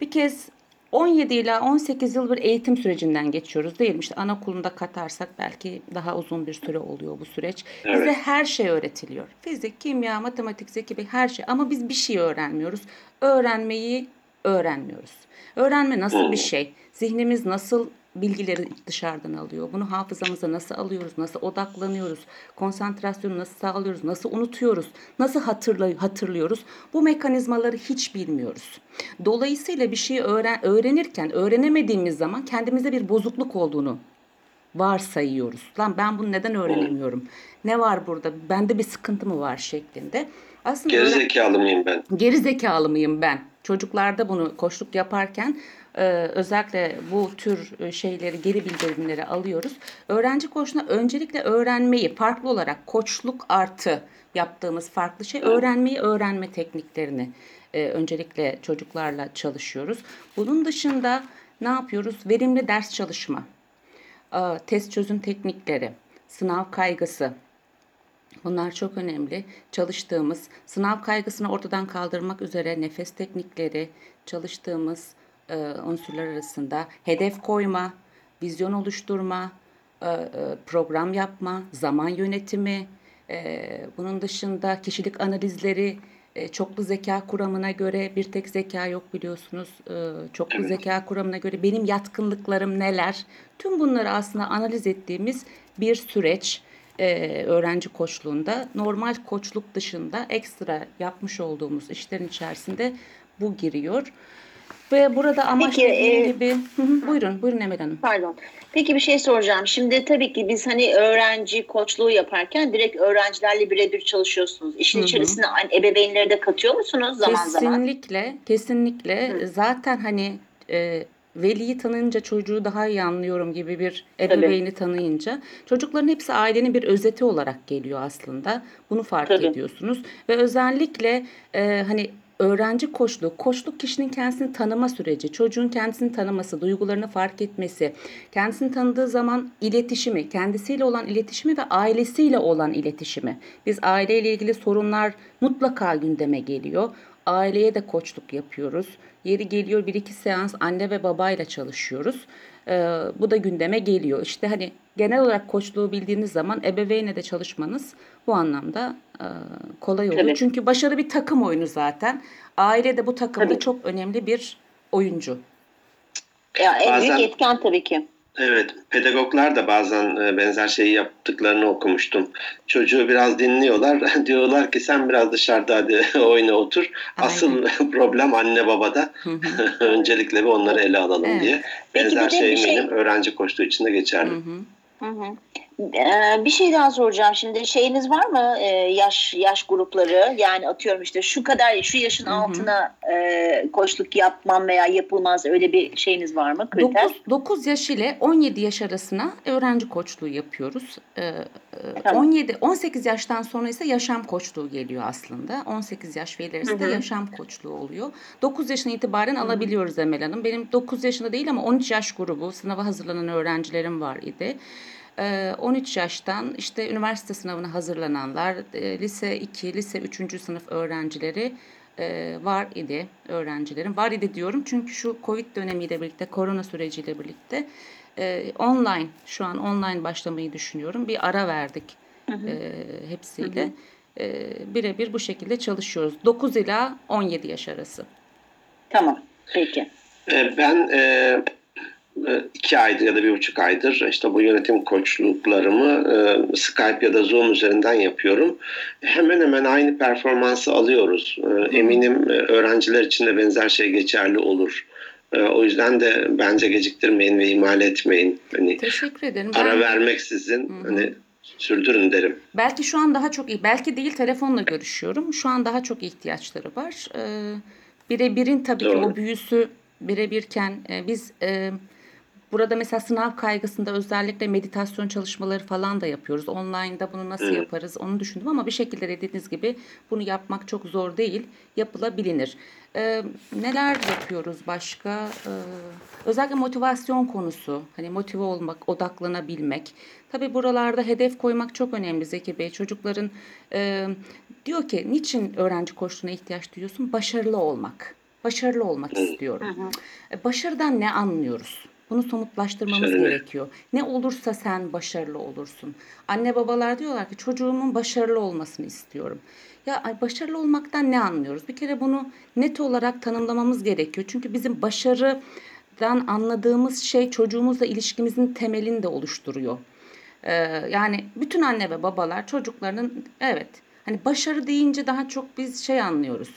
C: bir kez 17 ila 18 yıl bir eğitim sürecinden geçiyoruz değil mi? İşte anaokulunda katarsak belki daha uzun bir süre oluyor bu süreç. Bize
A: Evet.
C: her şey öğretiliyor. Fizik, kimya, matematik, zeki Bey, her şey. Ama biz bir şey öğrenmiyoruz. Öğrenmeyi öğrenmiyoruz. Öğrenme nasıl bir şey? Zihnimiz nasıl bilgileri dışarıdan alıyor? Bunu hafızamıza nasıl alıyoruz? Nasıl odaklanıyoruz? Konsantrasyonu nasıl sağlıyoruz? Nasıl unutuyoruz? Nasıl hatırlay hatırlıyoruz? Bu mekanizmaları hiç bilmiyoruz. Dolayısıyla bir şeyi öğren öğrenirken öğrenemediğimiz zaman kendimize bir bozukluk olduğunu varsayıyoruz. Lan ben bunu neden öğrenemiyorum? Ne var burada? Bende bir sıkıntı mı var şeklinde. Aslında öğren-
A: Gerizekalı mıyım ben?
C: geri zekalı mıyım ben? Çocuklarda bunu koçluk yaparken özellikle bu tür e, şeyleri geri bildirimleri alıyoruz. Öğrenci koçluğuna öncelikle öğrenmeyi farklı olarak koçluk artı yaptığımız farklı şey öğrenmeyi öğrenme tekniklerini e, öncelikle çocuklarla çalışıyoruz. Bunun dışında ne yapıyoruz? Verimli ders çalışma, e, test çözüm teknikleri, sınav kaygısı, Bunlar çok önemli. Çalıştığımız, sınav kaygısını ortadan kaldırmak üzere nefes teknikleri, çalıştığımız e, unsurlar arasında hedef koyma, vizyon oluşturma, e, e, program yapma, zaman yönetimi, e, bunun dışında kişilik analizleri, e, çoklu zeka kuramına göre bir tek zeka yok biliyorsunuz. E, çoklu
A: Evet.
C: zeka kuramına göre benim yatkınlıklarım neler? Tüm bunları aslında analiz ettiğimiz bir süreç e, öğrenci koçluğunda. Normal koçluk dışında ekstra yapmış olduğumuz işlerin içerisinde bu giriyor. Ve burada amaç
B: Peki,
C: dediğim
B: e,
C: gibi... Hı hı, buyurun, buyurun Emel Hanım.
B: Pardon. Peki bir şey soracağım. Şimdi tabii ki biz hani öğrenci koçluğu yaparken direkt öğrencilerle birebir çalışıyorsunuz. İşin
C: Hı hı.
B: içerisine hani ebeveynleri de katıyor musunuz zaman zaman?
C: Kesinlikle, kesinlikle. Zaten hani e, veliyi tanıyınca çocuğu daha iyi anlıyorum gibi bir ebeveyni tanıyınca çocukların hepsi ailenin bir özeti olarak geliyor aslında. Bunu fark
B: Tabii.
C: ediyorsunuz ve özellikle e, hani öğrenci koçluğu, koçluk kişinin kendisini tanıma süreci, çocuğun kendisini tanıması, duygularını fark etmesi, kendisini tanıdığı zaman iletişimi, kendisiyle olan iletişimi ve ailesiyle olan iletişimi. Biz aileyle ilgili sorunlar mutlaka gündeme geliyor. Aileye de koçluk yapıyoruz. Yeri geliyor bir iki seans anne ve babayla çalışıyoruz. Ee, bu da gündeme geliyor. İşte hani genel olarak koçluğu bildiğiniz zaman ebeveynle de çalışmanız bu anlamda e, kolay oluyor.
B: Tabii.
C: Çünkü başarı bir takım oyunu zaten. Aile de bu takımda
B: Tabii.
C: çok önemli bir oyuncu.
B: Ya en
A: Bazen-
B: büyük etken tabii ki.
A: Evet, pedagoglar da bazen e, benzer şeyi yaptıklarını okumuştum. Çocuğu biraz dinliyorlar. Diyorlar ki sen biraz dışarıda hadi oyna otur. Asıl problem anne babada. Öncelikle bir onları ele alalım
C: Evet.
A: diye.
B: Peki
A: Benzer
B: de
A: şey
B: şey-
A: eminim öğrenci koçluğu için de geçerli.
C: Hı hı.
B: Hı hı. Ee, bir şey daha soracağım. Şimdi şeyiniz var mı Ee, yaş yaş grupları? Yani atıyorum işte şu kadar şu yaşın
C: Hı hı.
B: altına e, koçluk yapmam veya yapılmaz öyle bir şeyiniz var mı? Kriter.
C: 9, 9 yaş ile 17 yaş arasına öğrenci koçluğu yapıyoruz. Ee, e,
B: Tamam.
C: 17 18 yaştan sonra ise yaşam koçluğu geliyor aslında. 18 yaş ve ilerisi de yaşam koçluğu oluyor. 9 yaşına itibaren alabiliyoruz Emel Hanım. Benim 9 yaşında değil ama 13 yaş grubu sınava hazırlanan öğrencilerim var idi. Ee, 13 yaştan işte üniversite sınavına hazırlananlar, e, lise 2, lise 3. sınıf öğrencileri e, var idi öğrencilerin. Var idi diyorum çünkü şu Covid dönemiyle birlikte, korona süreciyle birlikte e, online, şu an online başlamayı düşünüyorum. Bir ara verdik e, hepsiyle. E, birebir bu şekilde çalışıyoruz. 9 ila 17 yaş arası.
B: Tamam. Peki.
A: Ben e, iki aydır ya da bir buçuk aydır işte bu yönetim koçluklarımı e, Skype ya da Zoom üzerinden yapıyorum. Hemen hemen aynı performansı alıyoruz. E, Eminim e, öğrenciler için de benzer şey geçerli olur. E, O yüzden de bence geciktirmeyin ve ihmal etmeyin. Hani
C: Teşekkür ederim.
A: ara
C: Ben-
A: vermeksizin hani sürdürün derim.
C: Belki şu an daha çok iyi, belki değil telefonla görüşüyorum. Şu an daha çok ihtiyaçları var. Birebirin tabii ki
A: Doğru.
C: o büyüsü birebirken e, biz e, burada mesela sınav kaygısında özellikle meditasyon çalışmaları falan da yapıyoruz. Online'da bunu nasıl
A: Evet.
C: yaparız onu düşündüm ama bir şekilde dediğiniz gibi bunu yapmak çok zor değil. Yapılabilir. Ee, neler yapıyoruz başka? Ee, özellikle motivasyon konusu. Hani motive olmak, odaklanabilmek. Tabii buralarda hedef koymak çok önemli Zeki Bey. Çocukların e, diyor ki niçin öğrenci koçluğuna ihtiyaç duyuyorsun? Başarılı olmak. Başarılı olmak istiyorum. E, Başarıdan ne anlıyoruz? Bunu somutlaştırmamız
A: ne?
C: gerekiyor. Ne olursa sen başarılı olursun. Anne babalar diyorlar ki çocuğumun başarılı olmasını istiyorum. Ya başarılı olmaktan ne anlıyoruz? Bir kere bunu net olarak tanımlamamız gerekiyor. Çünkü bizim başarıdan anladığımız şey çocuğumuzla ilişkimizin temelini de oluşturuyor. Ee, yani bütün anne ve babalar çocuklarının evet hani başarı deyince daha çok biz şey anlıyoruz.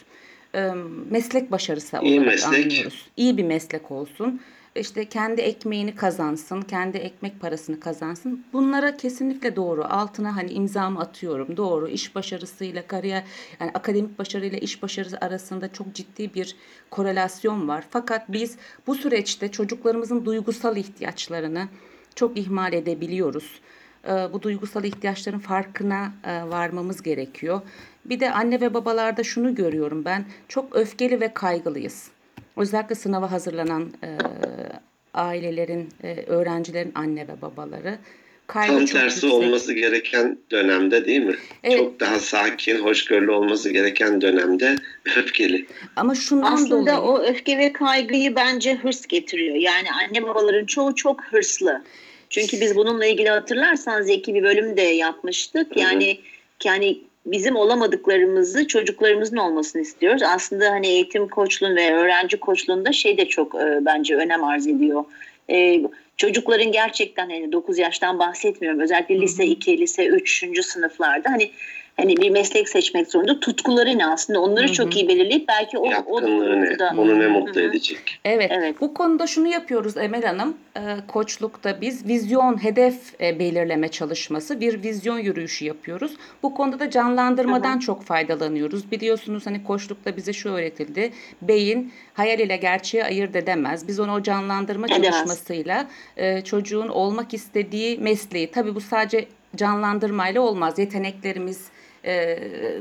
C: Meslek başarısı
A: İyi
C: olarak
A: meslek.
C: anlıyoruz. İyi bir meslek olsun. İşte kendi ekmeğini kazansın, kendi ekmek parasını kazansın. Bunlara kesinlikle doğru. Altına hani imzamı atıyorum. Doğru. İş başarısıyla kariyer yani akademik başarıyla iş başarısı arasında çok ciddi bir korelasyon var. Fakat biz bu süreçte çocuklarımızın duygusal ihtiyaçlarını çok ihmal edebiliyoruz. Ee, Bu duygusal ihtiyaçların farkına e, varmamız gerekiyor. Bir de anne ve babalarda şunu görüyorum ben. Çok öfkeli ve kaygılıyız. Özellikle sınava hazırlanan e, ailelerin, e, öğrencilerin anne ve babaları. Kaygı
A: Tam tersi
C: yüksek.
A: olması gereken dönemde değil mi?
C: Evet.
A: Çok daha sakin, hoşgörülü olması gereken dönemde öfkeli.
C: Ama şundan
B: Aslında
C: dolayı
B: o öfke ve kaygıyı bence hırs getiriyor. Yani anne babaların çoğu çok hırslı. Çünkü biz bununla ilgili hatırlarsan Zeki bir bölüm de yapmıştık. Yani yani bizim olamadıklarımızı çocuklarımızın olmasını istiyoruz. Aslında hani eğitim koçluğun ve öğrenci koçluğunda şey de çok e, bence önem arz ediyor. E, çocukların gerçekten hani 9 yaştan bahsetmiyorum. Özellikle lise 2, lise 3. sınıflarda hani hani bir meslek seçmek zorunda. Tutkuları ne aslında onları çok iyi belirleyip belki o, o
A: Yatkınlığı ne? Onu ne mutlu
B: Hı hı.
A: edecek?
C: Evet,
B: Evet.
C: bu konuda şunu yapıyoruz Emel Hanım. Ee, koçlukta biz vizyon, hedef e, belirleme çalışması, bir vizyon yürüyüşü yapıyoruz. Bu konuda da canlandırmadan çok faydalanıyoruz. Biliyorsunuz hani koçlukta bize şu öğretildi. Beyin hayal ile gerçeği ayırt edemez. Biz onu o canlandırma
B: Edemez.
C: çalışmasıyla e, çocuğun olmak istediği mesleği, tabii bu sadece canlandırmayla olmaz. Yeteneklerimiz, e,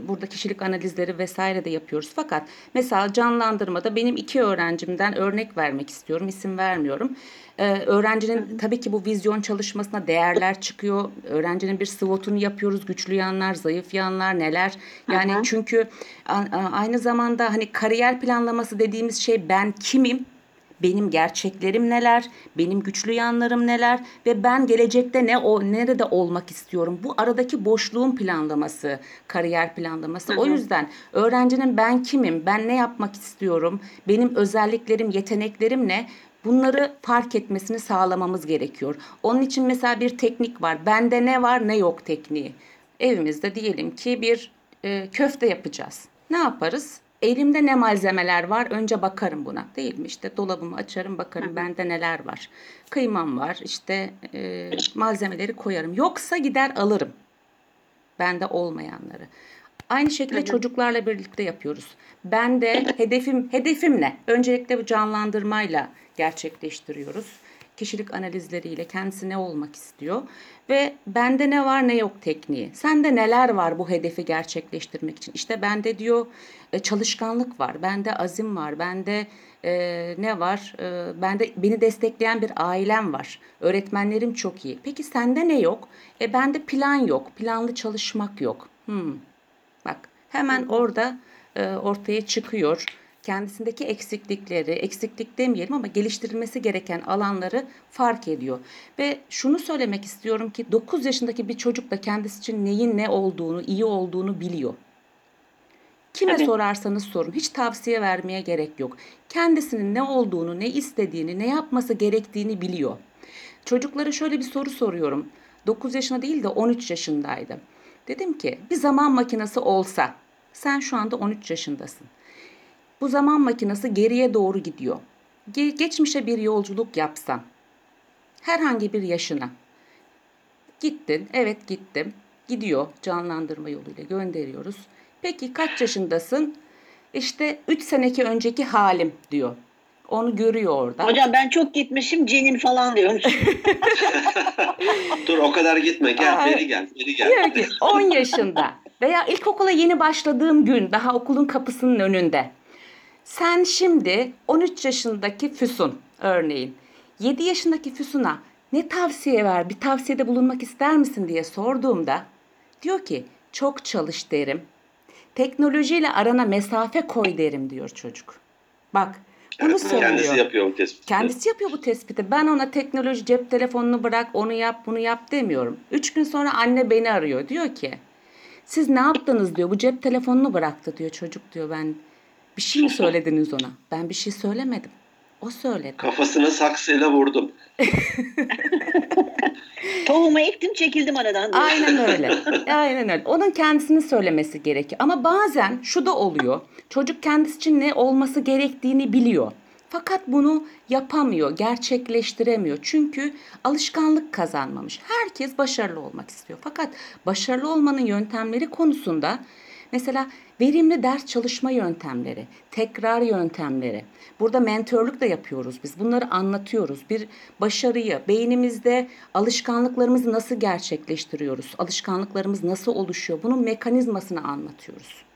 C: burada kişilik analizleri vesaire de yapıyoruz. Fakat mesela canlandırmada benim iki öğrencimden örnek vermek istiyorum. isim vermiyorum. E, öğrencinin tabii ki bu vizyon çalışmasına değerler çıkıyor. Öğrencinin bir SWOT'unu yapıyoruz. Güçlü yanlar, zayıf yanlar neler. Yani
B: hı.
C: çünkü a- a- aynı zamanda hani kariyer planlaması dediğimiz şey ben kimim? Benim gerçeklerim neler, benim güçlü yanlarım neler ve ben gelecekte ne o nerede olmak istiyorum? Bu aradaki boşluğun planlaması, kariyer planlaması. O yüzden öğrencinin ben kimim, ben ne yapmak istiyorum, benim özelliklerim, yeteneklerim ne? Bunları fark etmesini sağlamamız gerekiyor. Onun için mesela bir teknik var. Bende ne var ne yok tekniği. Evimizde diyelim ki bir e, köfte yapacağız. Ne yaparız? Elimde ne malzemeler var? Önce bakarım buna. Değil mi? İşte dolabımı açarım bakarım bende neler var. Kıymam var. İşte e, malzemeleri koyarım. Yoksa gider alırım. Bende olmayanları. Aynı şekilde çocuklarla birlikte yapıyoruz. Ben de hedefim hedefim ne? Öncelikle bu canlandırmayla gerçekleştiriyoruz. Kişilik analizleriyle kendisi ne olmak istiyor ve bende ne var ne yok tekniği. Sende neler var bu hedefi gerçekleştirmek için? İşte bende diyor e, çalışkanlık var, bende azim var, bende e, ne var? E, bende beni destekleyen bir ailem var. Öğretmenlerim çok iyi. Peki sende ne yok? E bende plan yok, planlı çalışmak yok. Hmm. Bak hemen orada e, ortaya çıkıyor. Kendisindeki eksiklikleri, eksiklik demeyelim ama geliştirilmesi gereken alanları fark ediyor. Ve şunu söylemek istiyorum ki 9 yaşındaki bir çocuk da kendisi için neyin ne olduğunu, iyi olduğunu biliyor. Kime
B: Tabii.
C: sorarsanız sorun. Hiç tavsiye vermeye gerek yok. Kendisinin ne olduğunu, ne istediğini, ne yapması gerektiğini biliyor. Çocuklara şöyle bir soru soruyorum. 9 yaşında değil de 13 yaşındaydı. Dedim ki bir zaman makinesi olsa sen şu anda 13 yaşındasın. Bu zaman makinesi geriye doğru gidiyor. Ge- geçmişe bir yolculuk yapsan herhangi bir yaşına Gittin, evet gittim. Gidiyor canlandırma yoluyla gönderiyoruz. Peki kaç yaşındasın? İşte 3 seneki önceki halim diyor. Onu görüyor orada.
B: Hocam ben çok gitmişim cenin falan diyormuş.
A: Dur o kadar gitme gel
C: Ay.
A: beri gel beri gel.
C: Diyor ki 10 yaşında veya ilkokula yeni başladığım gün daha okulun kapısının önünde. Sen şimdi 13 yaşındaki Füsun örneğin 7 yaşındaki Füsun'a ne tavsiye ver bir tavsiyede bulunmak ister misin diye sorduğumda diyor ki çok çalış derim. Teknolojiyle arana mesafe koy derim diyor çocuk. Bak bunu söylüyor.
A: Kendisi yapıyor bu tespiti.
C: Kendisi yapıyor bu tespiti. Ben ona teknoloji cep telefonunu bırak, onu yap, bunu yap demiyorum. Üç gün sonra anne beni arıyor. Diyor ki siz ne yaptınız diyor. Bu cep telefonunu bıraktı diyor çocuk diyor. Ben bir şey mi söylediniz ona? Ben bir şey söylemedim. O söyledi.
A: Kafasına saksıyla vurdum.
B: Tohumu ektim çekildim aradan. diyor.
C: Aynen öyle. Aynen öyle. Onun kendisini söylemesi gerekiyor. Ama bazen şu da oluyor. Çocuk kendisi için ne olması gerektiğini biliyor. Fakat bunu yapamıyor, gerçekleştiremiyor. Çünkü alışkanlık kazanmamış. Herkes başarılı olmak istiyor. Fakat başarılı olmanın yöntemleri konusunda mesela verimli ders çalışma yöntemleri, tekrar yöntemleri. Burada mentörlük de yapıyoruz biz. Bunları anlatıyoruz. Bir başarıyı beynimizde alışkanlıklarımızı nasıl gerçekleştiriyoruz? Alışkanlıklarımız nasıl oluşuyor? Bunun mekanizmasını anlatıyoruz.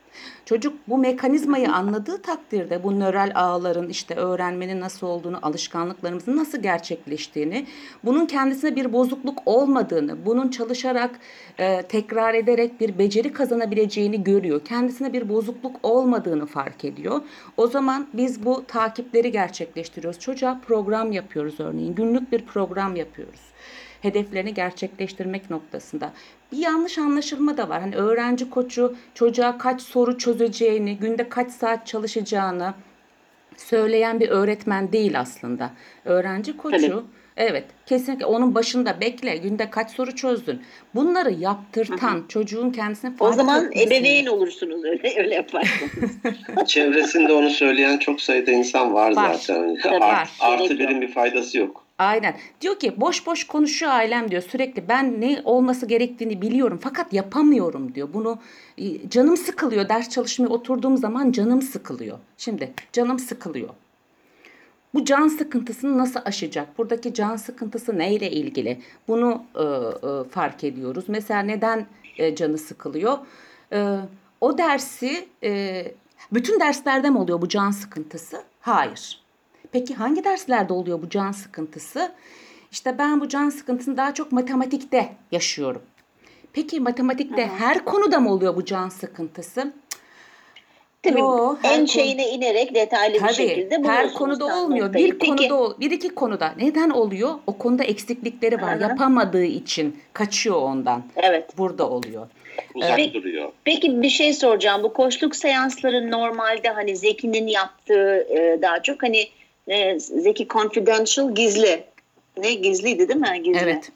C: Çocuk bu mekanizmayı anladığı takdirde bu nöral ağların işte öğrenmenin nasıl olduğunu, alışkanlıklarımızın nasıl gerçekleştiğini, bunun kendisine bir bozukluk olmadığını, bunun çalışarak e, tekrar ederek bir beceri kazanabileceğini görüyor. Kendisine bir bozukluk olmadığını fark ediyor. O zaman biz bu takipleri gerçekleştiriyoruz. Çocuğa program yapıyoruz örneğin. Günlük bir program yapıyoruz hedeflerini gerçekleştirmek noktasında. Bir yanlış anlaşılma da var. Hani öğrenci koçu çocuğa kaç soru çözeceğini, günde kaç saat çalışacağını söyleyen bir öğretmen değil aslında. Öğrenci koçu evet kesinlikle onun başında bekle günde kaç soru çözdün. Bunları yaptırtan çocuğun kendisine
B: O zaman
C: etmesini-
B: ebeveyn olursunuz öyle öyle yaparsınız.
A: Çevresinde onu söyleyen çok sayıda insan var,
C: Var.
A: zaten.
B: Tabii,
A: Art-
C: var.
A: artı birin bir faydası yok.
C: Aynen. Diyor ki boş boş konuşuyor ailem diyor sürekli. Ben ne olması gerektiğini biliyorum fakat yapamıyorum diyor. Bunu e, canım sıkılıyor. Ders çalışmaya oturduğum zaman canım sıkılıyor. Şimdi canım sıkılıyor. Bu can sıkıntısını nasıl aşacak? Buradaki can sıkıntısı neyle ilgili? Bunu e, e, fark ediyoruz. Mesela neden e, canı sıkılıyor? E, o dersi e, bütün derslerde mi oluyor bu can sıkıntısı? Hayır. Peki hangi derslerde oluyor bu can sıkıntısı? İşte ben bu can sıkıntısını daha çok matematikte yaşıyorum. Peki matematikte her konuda mı oluyor bu can sıkıntısı?
B: Tabii
C: Yo,
B: en
C: konu-
B: şeyine inerek detaylı bir
C: Tabii
B: şekilde
C: her konuda olmuyor.
B: noktayı.
C: Bir
B: Peki,
C: konuda bir iki konuda. Neden oluyor? O konuda eksiklikleri var.
B: Aha.
C: Yapamadığı için kaçıyor ondan.
B: Evet.
C: Burada oluyor.
A: Uzak
B: Evet.
A: duruyor.
B: Peki bir şey soracağım. Bu koçluk seansları normalde hani Zeki'nin yaptığı e, daha çok hani e, Zeki confidential gizli. Ne gizliydi değil mi? Gizli.
C: Evet.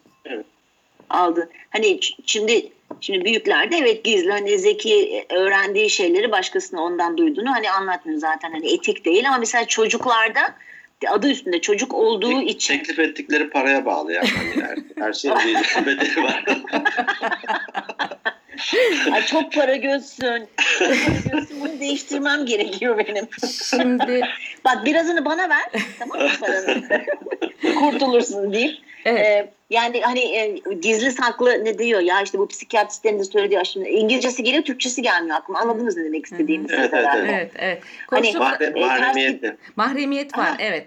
B: Aldı. Hani şimdi şimdi büyüklerde evet gizli hani Zeki e, öğrendiği şeyleri başkasına ondan duyduğunu hani anlatmıyor zaten hani etik değil ama mesela çocuklarda adı üstünde çocuk olduğu
A: Tek-
B: için
A: Teklif ettikleri paraya bağlı yani. Hani her, her şeyin bir bedeli var.
B: Ay çok para gözsün. Para gözsün bunu değiştirmem gerekiyor benim.
C: Şimdi
B: Bak birazını bana ver. Tamam mı paranı? Kurtulursun diyeyim.
C: evet.
B: Ee, yani hani e, gizli saklı ne diyor ya işte bu psikiyatristlerin de söylediği şimdi İngilizcesi geliyor Türkçesi gelmiyor aklıma. Anladınız ne demek istediğimi
A: Evet, evet,
B: herhalde.
C: Evet, evet.
B: Hani-
C: Koçluk-
A: Mahre,
B: E,
A: mahremiyetli.
C: mahremiyet var.
B: Aha.
C: Evet.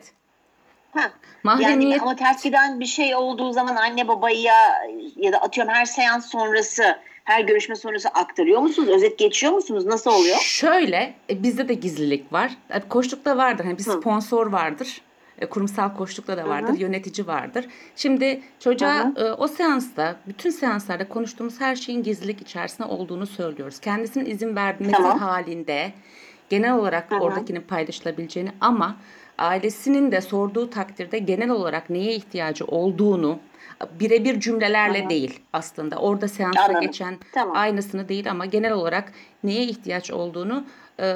B: Ha.
C: Mahremiyet
B: Yani ama ters giden bir şey olduğu zaman anne babaya ya da atıyorum her seans sonrası her görüşme sonrası aktarıyor musunuz? Özet geçiyor musunuz? Nasıl oluyor?
C: Şöyle e, bizde de gizlilik var. E, Koçlukta vardır. Hani bir
B: Hı.
C: sponsor vardır. E, Kurumsal koçlukta da vardır.
B: hı.
C: Yönetici vardır. Şimdi çocuğa
B: Hı
C: e, o seansta bütün seanslarda konuştuğumuz her şeyin gizlilik içerisinde olduğunu söylüyoruz. Kendisinin izin vermesi
B: Tamam.
C: halinde genel olarak
B: Hı hı.
C: oradakinin paylaşılabileceğini ama ailesinin de sorduğu takdirde genel olarak neye ihtiyacı olduğunu birebir cümlelerle
B: hı.
C: değil aslında. Orada seansta
B: Anladım.
C: geçen
B: Tamam.
C: aynısını değil ama genel olarak neye ihtiyaç olduğunu e,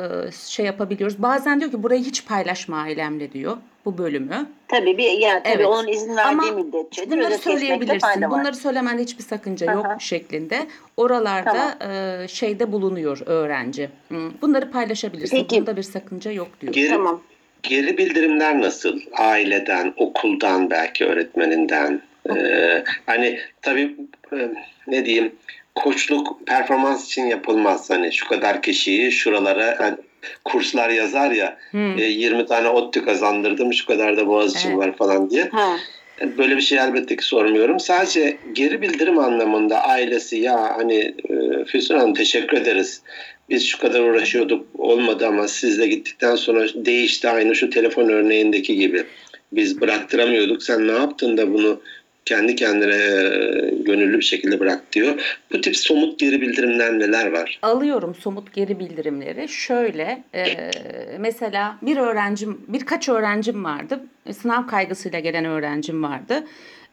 C: şey yapabiliyoruz. Bazen diyor ki burayı hiç paylaşma ailemle diyor bu bölümü.
B: Tabii bir yani tabii
C: Evet.
B: onun izin verdiği
C: Ama
B: müddetçe de
C: Bunları
B: geçmekte
C: söyleyebilirsin. Bunları söylemende hiçbir sakınca yok
B: Aha.
C: şeklinde. Oralarda e, şeyde bulunuyor öğrenci. Bunları paylaşabilirsin.
B: Peki.
C: Bunda bir sakınca yok diyor.
A: Geri,
B: Tamam.
A: geri bildirimler nasıl? Aileden, okuldan belki öğretmeninden. Ee, hani tabii e, ne diyeyim koçluk performans için yapılmaz. Hani şu kadar kişiyi şuralara hani kurslar yazar ya
C: Hı.
A: e, 20 tane ODTÜ kazandırdım şu kadar da Boğaziçi'm
C: Evet.
A: var falan diye.
B: Ha.
A: Böyle bir şey elbette ki sormuyorum. Sadece geri bildirim anlamında ailesi ya hani e, Füsun Hanım teşekkür ederiz. Biz şu kadar uğraşıyorduk olmadı ama sizle gittikten sonra değişti aynı şu telefon örneğindeki gibi. Biz bıraktıramıyorduk. Sen ne yaptın da bunu kendi kendine e, gönüllü bir şekilde bırak diyor. Bu tip somut geri bildirimler neler var?
C: alıyorum somut geri bildirimleri. Şöyle e, mesela bir öğrencim, birkaç öğrencim vardı. E, Sınav kaygısıyla gelen öğrencim vardı.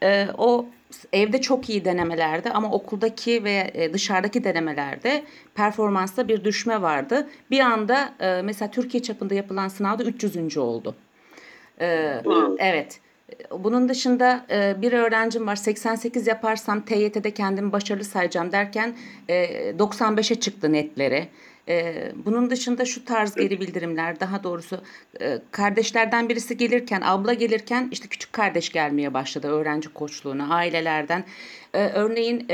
C: E, o evde çok iyi denemelerde ama okuldaki ve e, dışarıdaki denemelerde performansta bir düşme vardı. Bir anda e, mesela Türkiye çapında yapılan sınavda 300. oldu. E. Evet. Bunun dışında e, bir öğrencim var 88 yaparsam TYT'de kendimi başarılı sayacağım derken e, 95'e çıktı netleri. E, bunun dışında şu tarz geri bildirimler daha doğrusu e, kardeşlerden birisi gelirken abla gelirken işte küçük kardeş gelmeye başladı öğrenci koçluğuna ailelerden. Örneğin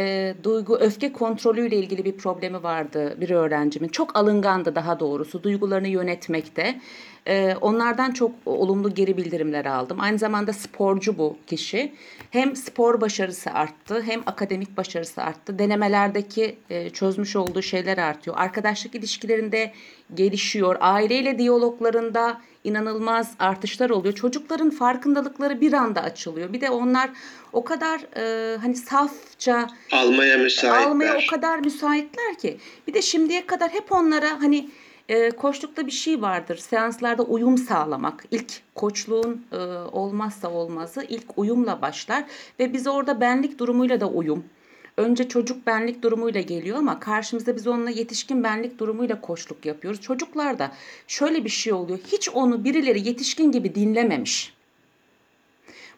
C: duygu öfke kontrolüyle ilgili bir problemi vardı bir öğrencimin. Çok alıngandı daha doğrusu duygularını yönetmekte. Ee, onlardan çok olumlu geri bildirimler aldım. Aynı zamanda sporcu bu kişi. Hem spor başarısı arttı hem akademik başarısı arttı. Denemelerdeki e, çözmüş olduğu şeyler artıyor. Arkadaşlık ilişkilerinde gelişiyor. Aileyle diyaloglarında inanılmaz artışlar oluyor. Çocukların farkındalıkları bir anda açılıyor. Bir de onlar o kadar e, hani safça
A: Almaya müsaitler.
C: almaya o kadar müsaitler ki. Bir de şimdiye kadar hep onlara hani e, koçlukta bir şey vardır. Seanslarda uyum sağlamak. İlk koçluğun e, olmazsa olmazı ilk uyumla başlar ve biz orada benlik durumuyla da uyum. Önce çocuk benlik durumuyla geliyor ama karşımızda biz onunla yetişkin benlik durumuyla koçluk yapıyoruz. Çocuklarda şöyle bir şey oluyor. Hiç onu birileri yetişkin gibi dinlememiş.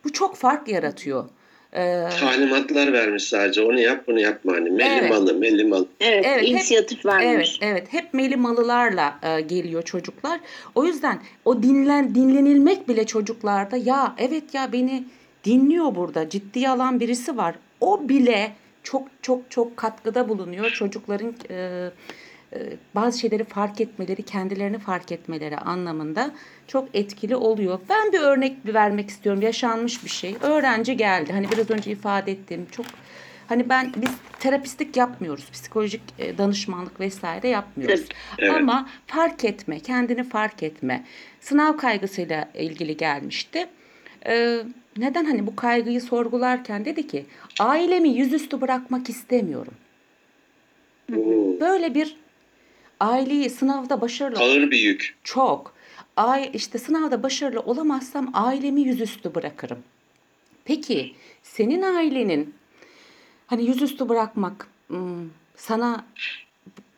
C: Bu çok fark yaratıyor. Ee,
A: Talimatlar vermiş sadece. Onu yap bunu yapma hani. Melli
C: Evet.
A: malı melli malı.
B: Evet,
C: Evet, hep-
B: inisiyatif
C: Evet,
B: vermiş.
C: evet. Hep melimalılarla e, geliyor çocuklar. O yüzden o dinlen dinlenilmek bile çocuklarda ya evet ya beni dinliyor burada. Ciddiye alan birisi var. O bile çok çok çok katkıda bulunuyor çocukların e, bazı şeyleri fark etmeleri, kendilerini fark etmeleri anlamında çok etkili oluyor. Ben bir örnek vermek istiyorum. Yaşanmış bir şey. Öğrenci geldi. Hani biraz önce ifade ettiğim çok Hani ben biz terapistlik yapmıyoruz. Psikolojik e, danışmanlık vesaire yapmıyoruz.
A: Evet.
C: Ama fark etme, kendini fark etme. Sınav kaygısıyla ilgili gelmişti. Ee, neden hani bu kaygıyı sorgularken dedi ki ailemi yüzüstü bırakmak istemiyorum. Böyle bir aileyi sınavda başarılı
A: Ağır bir yük.
C: çok. Ay işte sınavda başarılı olamazsam ailemi yüzüstü bırakırım. Peki senin ailenin hani yüzüstü bırakmak hmm, sana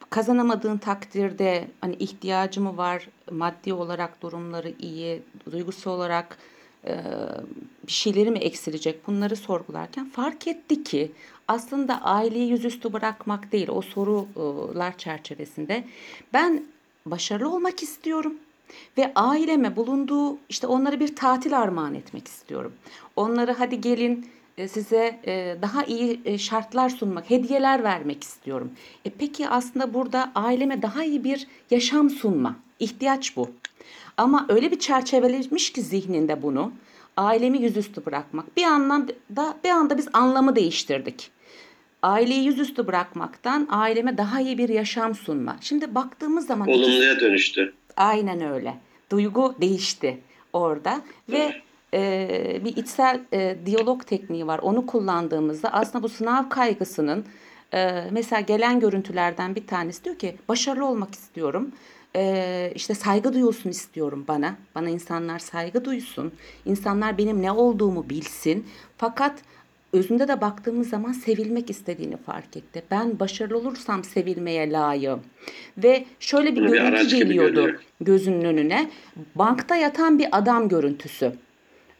C: kazanamadığın takdirde hani ihtiyacı mı var? Maddi olarak durumları iyi, duygusal olarak bir şeyleri mi eksilecek? Bunları sorgularken fark etti ki aslında aileyi yüzüstü bırakmak değil o sorular çerçevesinde ben başarılı olmak istiyorum ve aileme bulunduğu işte onlara bir tatil armağan etmek istiyorum. Onlara hadi gelin e, size e, daha iyi e, şartlar sunmak, hediyeler vermek istiyorum. E peki aslında burada aileme daha iyi bir yaşam sunma. ihtiyaç bu. Ama öyle bir çerçevelemiş ki zihninde bunu ailemi yüzüstü bırakmak. Bir anlamda bir anda biz anlamı değiştirdik. aileyi yüzüstü bırakmaktan aileme daha iyi bir yaşam sunma. Şimdi baktığımız zaman ikisi-
A: Olumluya dönüştü.
C: Aynen öyle. Duygu değişti orada ve e, bir içsel e, diyalog tekniği var. Onu kullandığımızda aslında bu sınav kaygısının e, mesela gelen görüntülerden bir tanesi diyor ki başarılı olmak istiyorum. E, işte saygı duyulsun istiyorum bana. Bana insanlar saygı duysun. İnsanlar benim ne olduğumu bilsin. Fakat özünde de baktığımız zaman sevilmek istediğini fark etti. Ben başarılı olursam sevilmeye layığım. Ve şöyle bir
A: bir
C: görüntü geliyordu gözünün önüne. Bankta yatan bir adam görüntüsü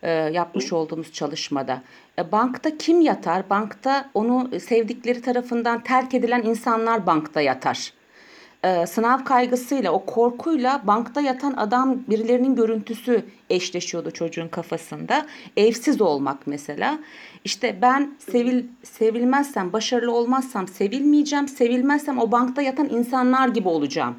C: e, yapmış olduğumuz çalışmada. E, bankta kim yatar? Bankta onu sevdikleri tarafından terk edilen insanlar bankta yatar. E, sınav kaygısıyla, o korkuyla bankta yatan adam birilerinin görüntüsü eşleşiyordu çocuğun kafasında. Evsiz olmak mesela. İşte ben sevil sevilmezsem, başarılı olmazsam sevilmeyeceğim. Sevilmezsem o bankta yatan insanlar gibi olacağım.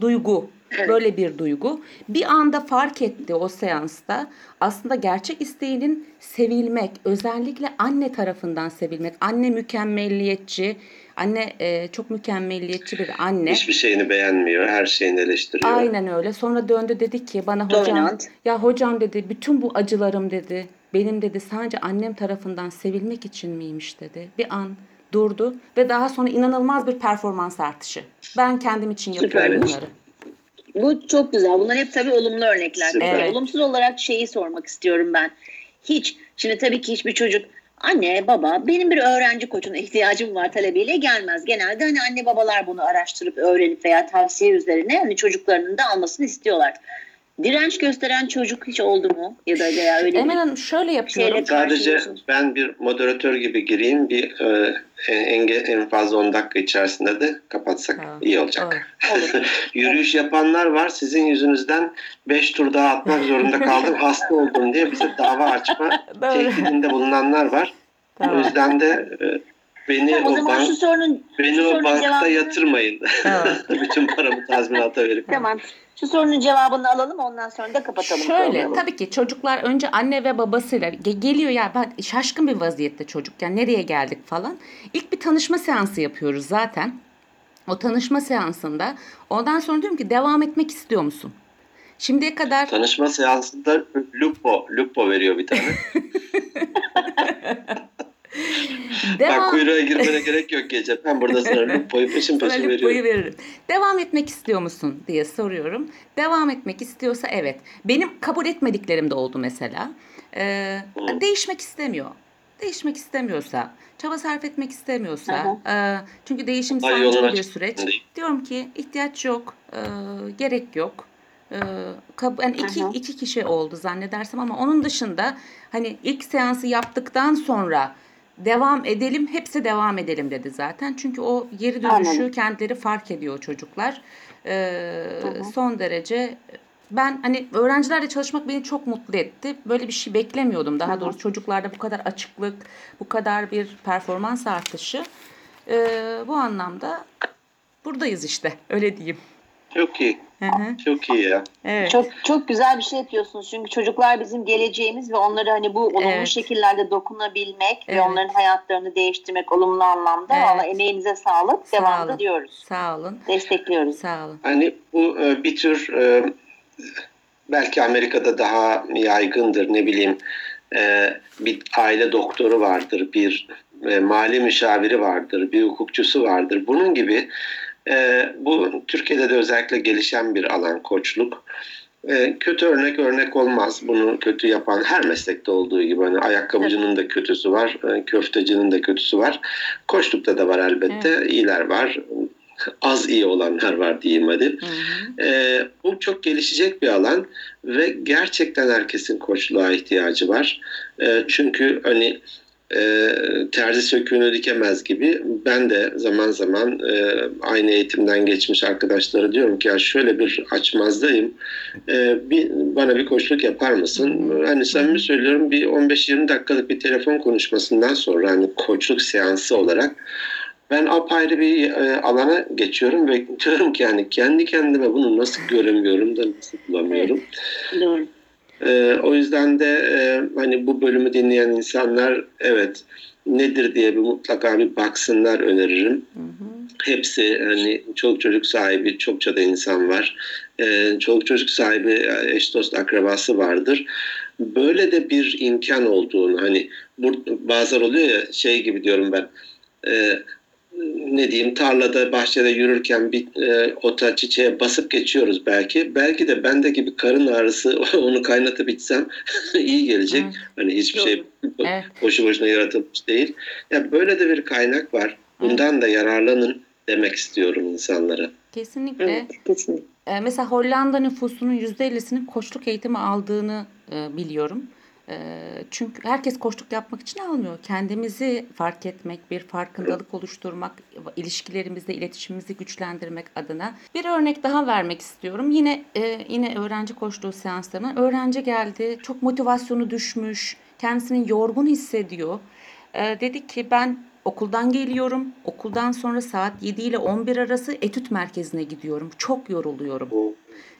C: Duygu. Böyle bir duygu. Bir anda fark etti o seansta. Aslında gerçek isteğinin sevilmek, özellikle anne tarafından sevilmek. Anne mükemmelliyetçi, anne e, çok mükemmelliyetçi bir anne.
A: Hiçbir şeyini beğenmiyor. Her şeyini eleştiriyor.
C: Aynen öyle. Sonra döndü dedi ki bana hocam
B: Dominant.
C: ya hocam dedi bütün bu acılarım dedi benim dedi sadece annem tarafından sevilmek için miymiş dedi. Bir an durdu ve daha sonra inanılmaz bir performans artışı. Ben kendim için yapıyorum
B: Süpermiş.
C: bunları.
B: Bu çok güzel. Bunlar hep tabii olumlu örnekler.
C: Evet.
B: Olumsuz olarak şeyi sormak istiyorum ben. Hiç, şimdi tabii ki hiçbir çocuk anne baba benim bir öğrenci koçuna ihtiyacım var talebiyle gelmez. Genelde hani anne babalar bunu araştırıp öğrenip veya tavsiye üzerine hani çocuklarının da almasını istiyorlar. Direnç gösteren çocuk hiç oldu mu? Ya da veya öyle
C: Emel
B: bir
C: Hanım şöyle yapıyorum.
A: Sadece ben bir moderatör gibi gireyim. Bir e, en, en fazla 10 dakika içerisinde de kapatsak
C: Tamam.
A: iyi olacak.
C: Olur.
A: Yürüyüş yapanlar var. Sizin yüzünüzden 5 tur daha atmak zorunda kaldım. Hasta oldum diye bize dava açma tehdidinde bulunanlar var. O
C: Tamam.
A: yüzden de e, beni
B: Tamam, o
A: o,
B: zaman
A: bank,
B: şu sorunun
A: beni
B: şu
A: o
B: sorunun
A: bankta
B: cevabını-
A: yatırmayın.
C: Tamam.
A: Bütün paramı tazminata verip.
B: Tamam. Şu sorunun cevabını alalım ondan sonra da kapatalım.
C: Şöyle
B: programı.
C: tabii ki çocuklar önce anne ve babasıyla ge- geliyor ya ben şaşkın bir vaziyette çocuk yani nereye geldik falan. İlk bir tanışma seansı yapıyoruz zaten. O tanışma seansında ondan sonra diyorum ki devam etmek istiyor musun? Şimdiye kadar
A: Tanışma seansında Lupo, Lupo veriyor bir tane. Bak
C: devam
A: kuyruğa girmene gerek yok gece. Ben burada sana Lupo'yu peşin
C: Sana
A: peşin
C: lupoyu
A: veriyorum.
C: veririm. Devam etmek istiyor musun diye soruyorum. Devam etmek istiyorsa evet. Benim kabul etmediklerim de oldu mesela. Ee,
A: Hı.
C: değişmek istemiyor. Değişmek istemiyorsa, çaba sarf etmek istemiyorsa,
B: Hı
C: e, çünkü değişim sancılı bir
A: açık
C: süreç.
A: değil.
C: Diyorum ki ihtiyaç yok, e, gerek yok. E, yani iki, iki kişi oldu zannedersem ama onun dışında hani ilk seansı yaptıktan sonra devam edelim, hepsi devam edelim dedi zaten. Çünkü o geri dönüşü
B: Anladım.
C: kendileri fark ediyor çocuklar. Ee, son derece ben hani öğrencilerle çalışmak beni çok mutlu etti. Böyle bir şey beklemiyordum. Daha
B: Hı hı.
C: doğrusu çocuklarda bu kadar açıklık, bu kadar bir performans artışı. Ee, bu anlamda buradayız işte. Öyle diyeyim.
A: Çok iyi.
C: Hı hı.
A: Çok iyi ya.
C: Evet.
B: Çok çok güzel bir şey yapıyorsunuz. Çünkü çocuklar bizim geleceğimiz ve onları hani bu olumlu
C: Evet.
B: şekillerde dokunabilmek ve
C: Evet.
B: onların hayatlarını değiştirmek olumlu anlamda.
C: Evet.
B: Valla emeğinize sağlık.
C: Sağ
B: Devamlı
C: olun.
B: diyoruz.
C: Sağ olun.
B: Destekliyoruz.
C: Sağ olun.
A: Hani bu e, bir tür e, belki Amerika'da daha yaygındır ne bileyim e, bir aile doktoru vardır, bir mali müşaviri vardır, bir hukukçusu vardır. Bunun gibi e, bu Türkiye'de de özellikle gelişen bir alan koçluk. E, kötü örnek örnek olmaz. Bunu kötü yapan her meslekte olduğu gibi hani ayakkabıcının da kötüsü var, e, köftecinin de kötüsü var. Koçlukta da var elbette. İyiler var. Az iyi olanlar var diyeyim hadi.
C: Hı hı.
A: Ee, bu çok gelişecek bir alan ve gerçekten herkesin koçluğa ihtiyacı var. Ee, çünkü hani e, terzi söküğünü dikemez gibi ben de zaman zaman e, aynı eğitimden geçmiş arkadaşlara diyorum ki ya şöyle bir açmazdayım e, bir, bana bir koçluk yapar mısın? Hani samimi söylüyorum bir 15-20 dakikalık bir telefon konuşmasından sonra hani koçluk seansı olarak ben apayrı bir e, alana geçiyorum ve diyorum ki yani kendi kendime bunu nasıl göremiyorum da nasıl bulamıyorum.
B: Doğru.
A: Ee, o yüzden de e, hani bu bölümü dinleyen insanlar evet nedir diye bir mutlaka bir baksınlar öneririm.
C: Hı hı.
A: Hepsi hani çoluk çocuk sahibi çokça da insan var. Ee, çoluk çocuk sahibi e, eş dost akrabası vardır. Böyle de bir imkan olduğunu hani bu, bazen oluyor ya şey gibi diyorum ben. E, ne diyeyim tarlada bahçede yürürken bir e, ota çiçeğe basıp geçiyoruz belki. Belki de bendeki bir karın ağrısı onu kaynatıp içsem iyi gelecek.
C: Evet.
A: Hani hiçbir şey
C: Evet.
A: boşu boşuna yaratılmış değil. Ya böyle de bir kaynak var. Bundan da yararlanın demek istiyorum insanlara.
C: Kesinlikle.
B: Evet, kesinlikle.
C: E, mesela Hollanda nüfusunun %50'sinin koçluk eğitimi aldığını e, biliyorum. Çünkü herkes koçluk yapmak için almıyor. Kendimizi fark etmek, bir farkındalık oluşturmak, ilişkilerimizde iletişimimizi güçlendirmek adına bir örnek daha vermek istiyorum. Yine yine öğrenci koçluğu seanslarına öğrenci geldi, çok motivasyonu düşmüş, kendisini yorgun hissediyor. Dedi ki ben okuldan geliyorum. Okuldan sonra saat 7 ile 11 arası etüt merkezine gidiyorum. Çok yoruluyorum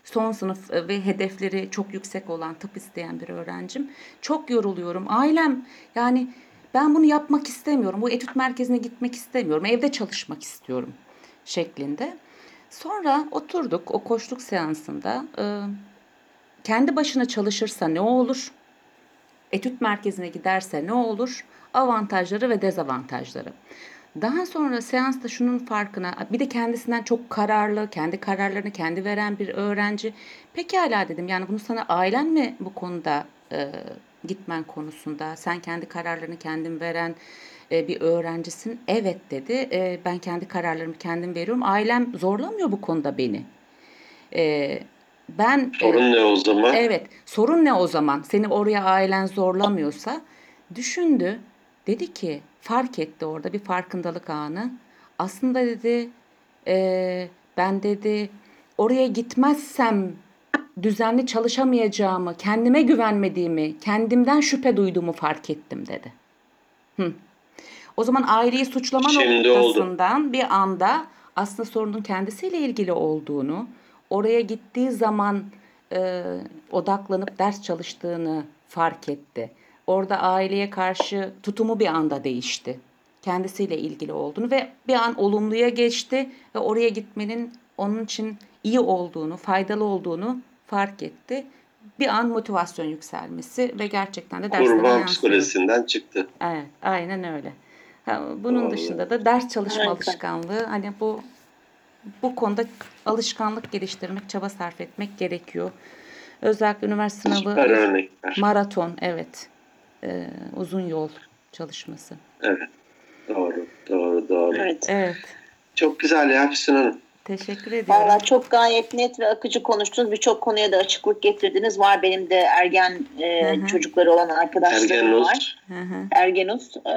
C: son sınıf e, ve hedefleri çok yüksek olan tıp isteyen bir öğrencim. Çok yoruluyorum. Ailem yani ben bunu yapmak istemiyorum. Bu etüt merkezine gitmek istemiyorum. Evde çalışmak istiyorum şeklinde. Sonra oturduk o koçluk seansında. e, kendi başına çalışırsa ne olur? Etüt merkezine giderse ne olur? Avantajları ve dezavantajları. Daha sonra seansta şunun farkına, bir de kendisinden çok kararlı, kendi kararlarını kendi veren bir öğrenci. Pekala dedim yani bunu sana ailen mi bu konuda e, gitmen konusunda, sen kendi kararlarını kendin veren e, bir öğrencisin. Evet dedi, e, ben kendi kararlarımı kendim veriyorum. Ailem zorlamıyor bu konuda beni. E, ben e,
A: sorun ne o zaman?
C: Evet. Sorun ne o zaman? Seni oraya ailen zorlamıyorsa düşündü. Dedi ki fark etti orada bir farkındalık anı. Aslında dedi "eee, ben dedi oraya gitmezsem düzenli çalışamayacağımı, kendime güvenmediğimi, kendimden şüphe duyduğumu fark ettim dedi. Hı. O zaman aileyi suçlama
A: Şimdi oldu.
C: noktasından bir anda aslında sorunun kendisiyle ilgili olduğunu, oraya gittiği zaman e, odaklanıp ders çalıştığını fark etti. Orada aileye karşı tutumu bir anda değişti. Kendisiyle ilgili olduğunu ve bir an olumluya geçti ve oraya gitmenin onun için iyi olduğunu, faydalı olduğunu fark etti. Bir an motivasyon yükselmesi ve gerçekten de derslerine
A: Kurban
C: yansıyor.
A: psikolojisinden çıktı.
C: Evet, aynen öyle. Ha, Bunun
A: Doğru.
C: dışında da ders çalışma
B: Harika.
C: alışkanlığı hani bu bu konuda alışkanlık geliştirmek, çaba sarf etmek gerekiyor. Özellikle üniversite sınavı maraton, evet. Ee, uzun yol çalışması.
A: Evet. Doğru, doğru, doğru.
B: Evet.
C: Evet.
A: Çok güzel ya Füsun Hanım.
C: Teşekkür ediyorum.
B: Valla çok gayet net ve akıcı konuştunuz. Birçok konuya da açıklık getirdiniz. Var benim de ergen e,
C: Hı hı.
B: çocukları olan arkadaşlarım
A: Ergenus.
B: var.
C: Hı hı.
B: Ergenus. E,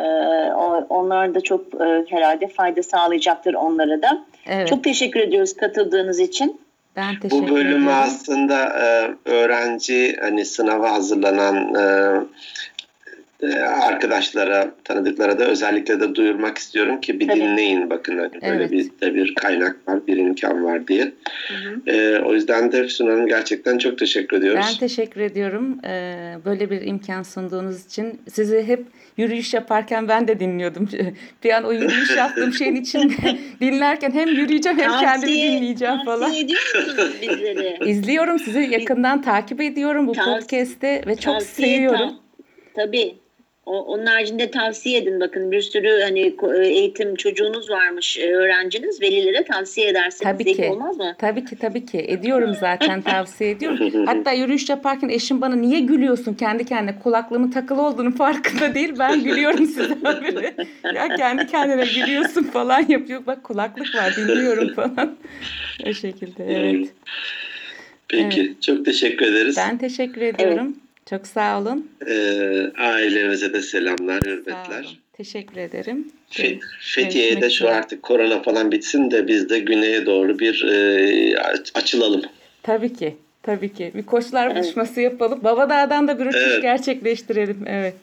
B: onlar da çok e, herhalde fayda sağlayacaktır onlara da.
C: Evet.
B: Çok teşekkür ediyoruz katıldığınız için.
C: ben teşekkür
A: Bu bölümü
C: ediyorum.
A: aslında e, öğrenci hani sınava hazırlanan e, e, arkadaşlara, tanıdıklara da özellikle de duyurmak istiyorum ki bir
B: Tabii.
A: dinleyin bakın hani böyle
C: Evet.
A: bir de bir kaynak var, bir imkan var diye. E, o yüzden de Füsun Hanım gerçekten çok teşekkür ediyoruz.
C: Ben teşekkür ediyorum ee, böyle bir imkan sunduğunuz için. Sizi hep yürüyüş yaparken ben de dinliyordum. Bir an o yürüyüş yaptığım şeyin içinde dinlerken hem yürüyeceğim hem kendimi dinleyeceğim falan.
B: Tavsiye ediyor musunuz bizleri?
C: İzliyorum sizi yakından takip ediyorum bu
B: Tavs-
C: podcast'te ve çok
B: Tavsiye
C: seviyorum.
B: Tabii. O, onun haricinde tavsiye edin bakın bir sürü hani ko- eğitim çocuğunuz varmış e, öğrenciniz velilere tavsiye ederseniz
C: Tabii ki.
B: olmaz mı?
C: Tabii ki tabii ki ediyorum zaten tavsiye ediyorum. Hatta yürüyüş yaparken eşim bana niye gülüyorsun kendi kendine kulaklığımın takılı olduğunu farkında değil. Ben gülüyorum size haberi. Ya kendi kendine gülüyorsun falan yapıyor. Bak kulaklık var dinliyorum falan. O şekilde evet.
A: Peki, çok teşekkür ederiz.
C: Ben teşekkür ediyorum. Çok sağ olun.
A: E, ailenize de selamlar,
C: Sağ
A: hürmetler.
C: olun. Teşekkür ederim.
A: Fe- Fethiye'de
C: Görüşmek
A: şu artık korona falan bitsin de biz de güneye doğru bir e, aç- açılalım.
C: Tabii ki. Tabii ki. Bir koçlar buluşması yapalım. Babadağ'dan da bir uçuş
A: Evet.
C: gerçekleştirelim. Evet.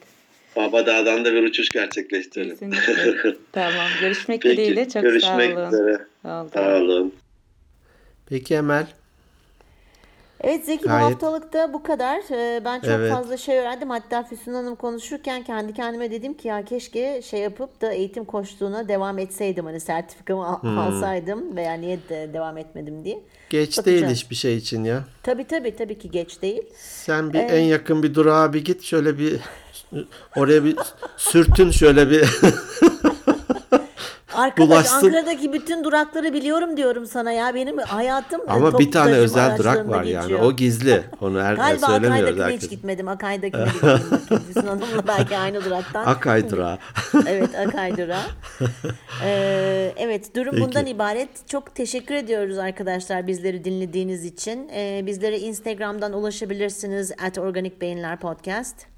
A: Baba Dağ'dan da bir uçuş gerçekleştirelim.
C: Kesinlikle. tamam. Görüşmek
A: Peki,
C: dileğiyle. Çok
A: görüşmek
C: sağ olun.
A: üzere.
C: Oldu.
A: Sağ olun.
D: Peki Emel. Evet Zeki
A: Gayet-
D: bu haftalıkta bu kadar. Ee, Ben çok
A: Evet.
D: fazla şey öğrendim. Hatta Füsun Hanım konuşurken kendi kendime dedim ki ya keşke şey yapıp da eğitim koçluğuna devam etseydim. Hani sertifikamı
A: Hmm.
D: alsaydım veya niye de devam etmedim diye.
A: Geç
D: Bakacağız.
A: değil hiçbir şey için ya.
D: Tabii tabii tabii ki geç değil.
A: Sen bir en yakın bir durağa bir git şöyle bir oraya bir sürtün şöyle bir
D: Arkadaş
A: Bulaşsın.
D: Ankara'daki bütün durakları biliyorum diyorum sana ya. Benim hayatım
A: ama bir tane özel durak var yani.
D: geçiyor.
A: O gizli. Onu her
D: Galiba
A: söylemiyoruz
D: Akay'dakine hiç gitmedim. Akay'dakine gideyim bakayım. Füsun Hanım'la belki aynı duraktan.
A: Akay durağı.
D: evet Akay durağı. Ee, evet durum
A: Peki.
D: bundan ibaret. Çok teşekkür ediyoruz arkadaşlar bizleri dinlediğiniz için. Ee, bizlere Instagram'dan ulaşabilirsiniz. At Organik Beyinler Podcast.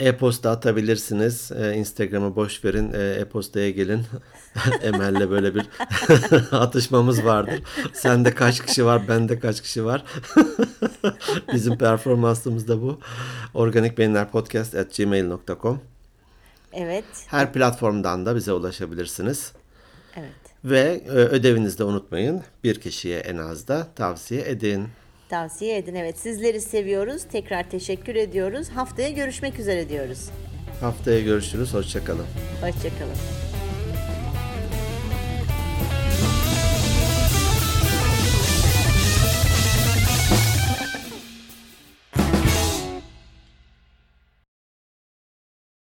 A: E-posta atabilirsiniz. Ee, Instagram'ı boş verin. Ee, E-postaya gelin. Emel'le böyle bir atışmamız vardır. Sende kaç kişi var, bende kaç kişi var. Bizim performansımız da bu. Organik Beyinler Podcast at gmail.com
D: Evet.
A: Her platformdan da bize ulaşabilirsiniz.
D: Evet.
A: Ve e, ödevinizi de unutmayın. Bir kişiye en az da tavsiye edin.
D: Tavsiye edin. Evet sizleri seviyoruz. Tekrar teşekkür ediyoruz. Haftaya görüşmek üzere diyoruz.
A: Haftaya görüşürüz. Hoşçakalın.
D: Hoşçakalın.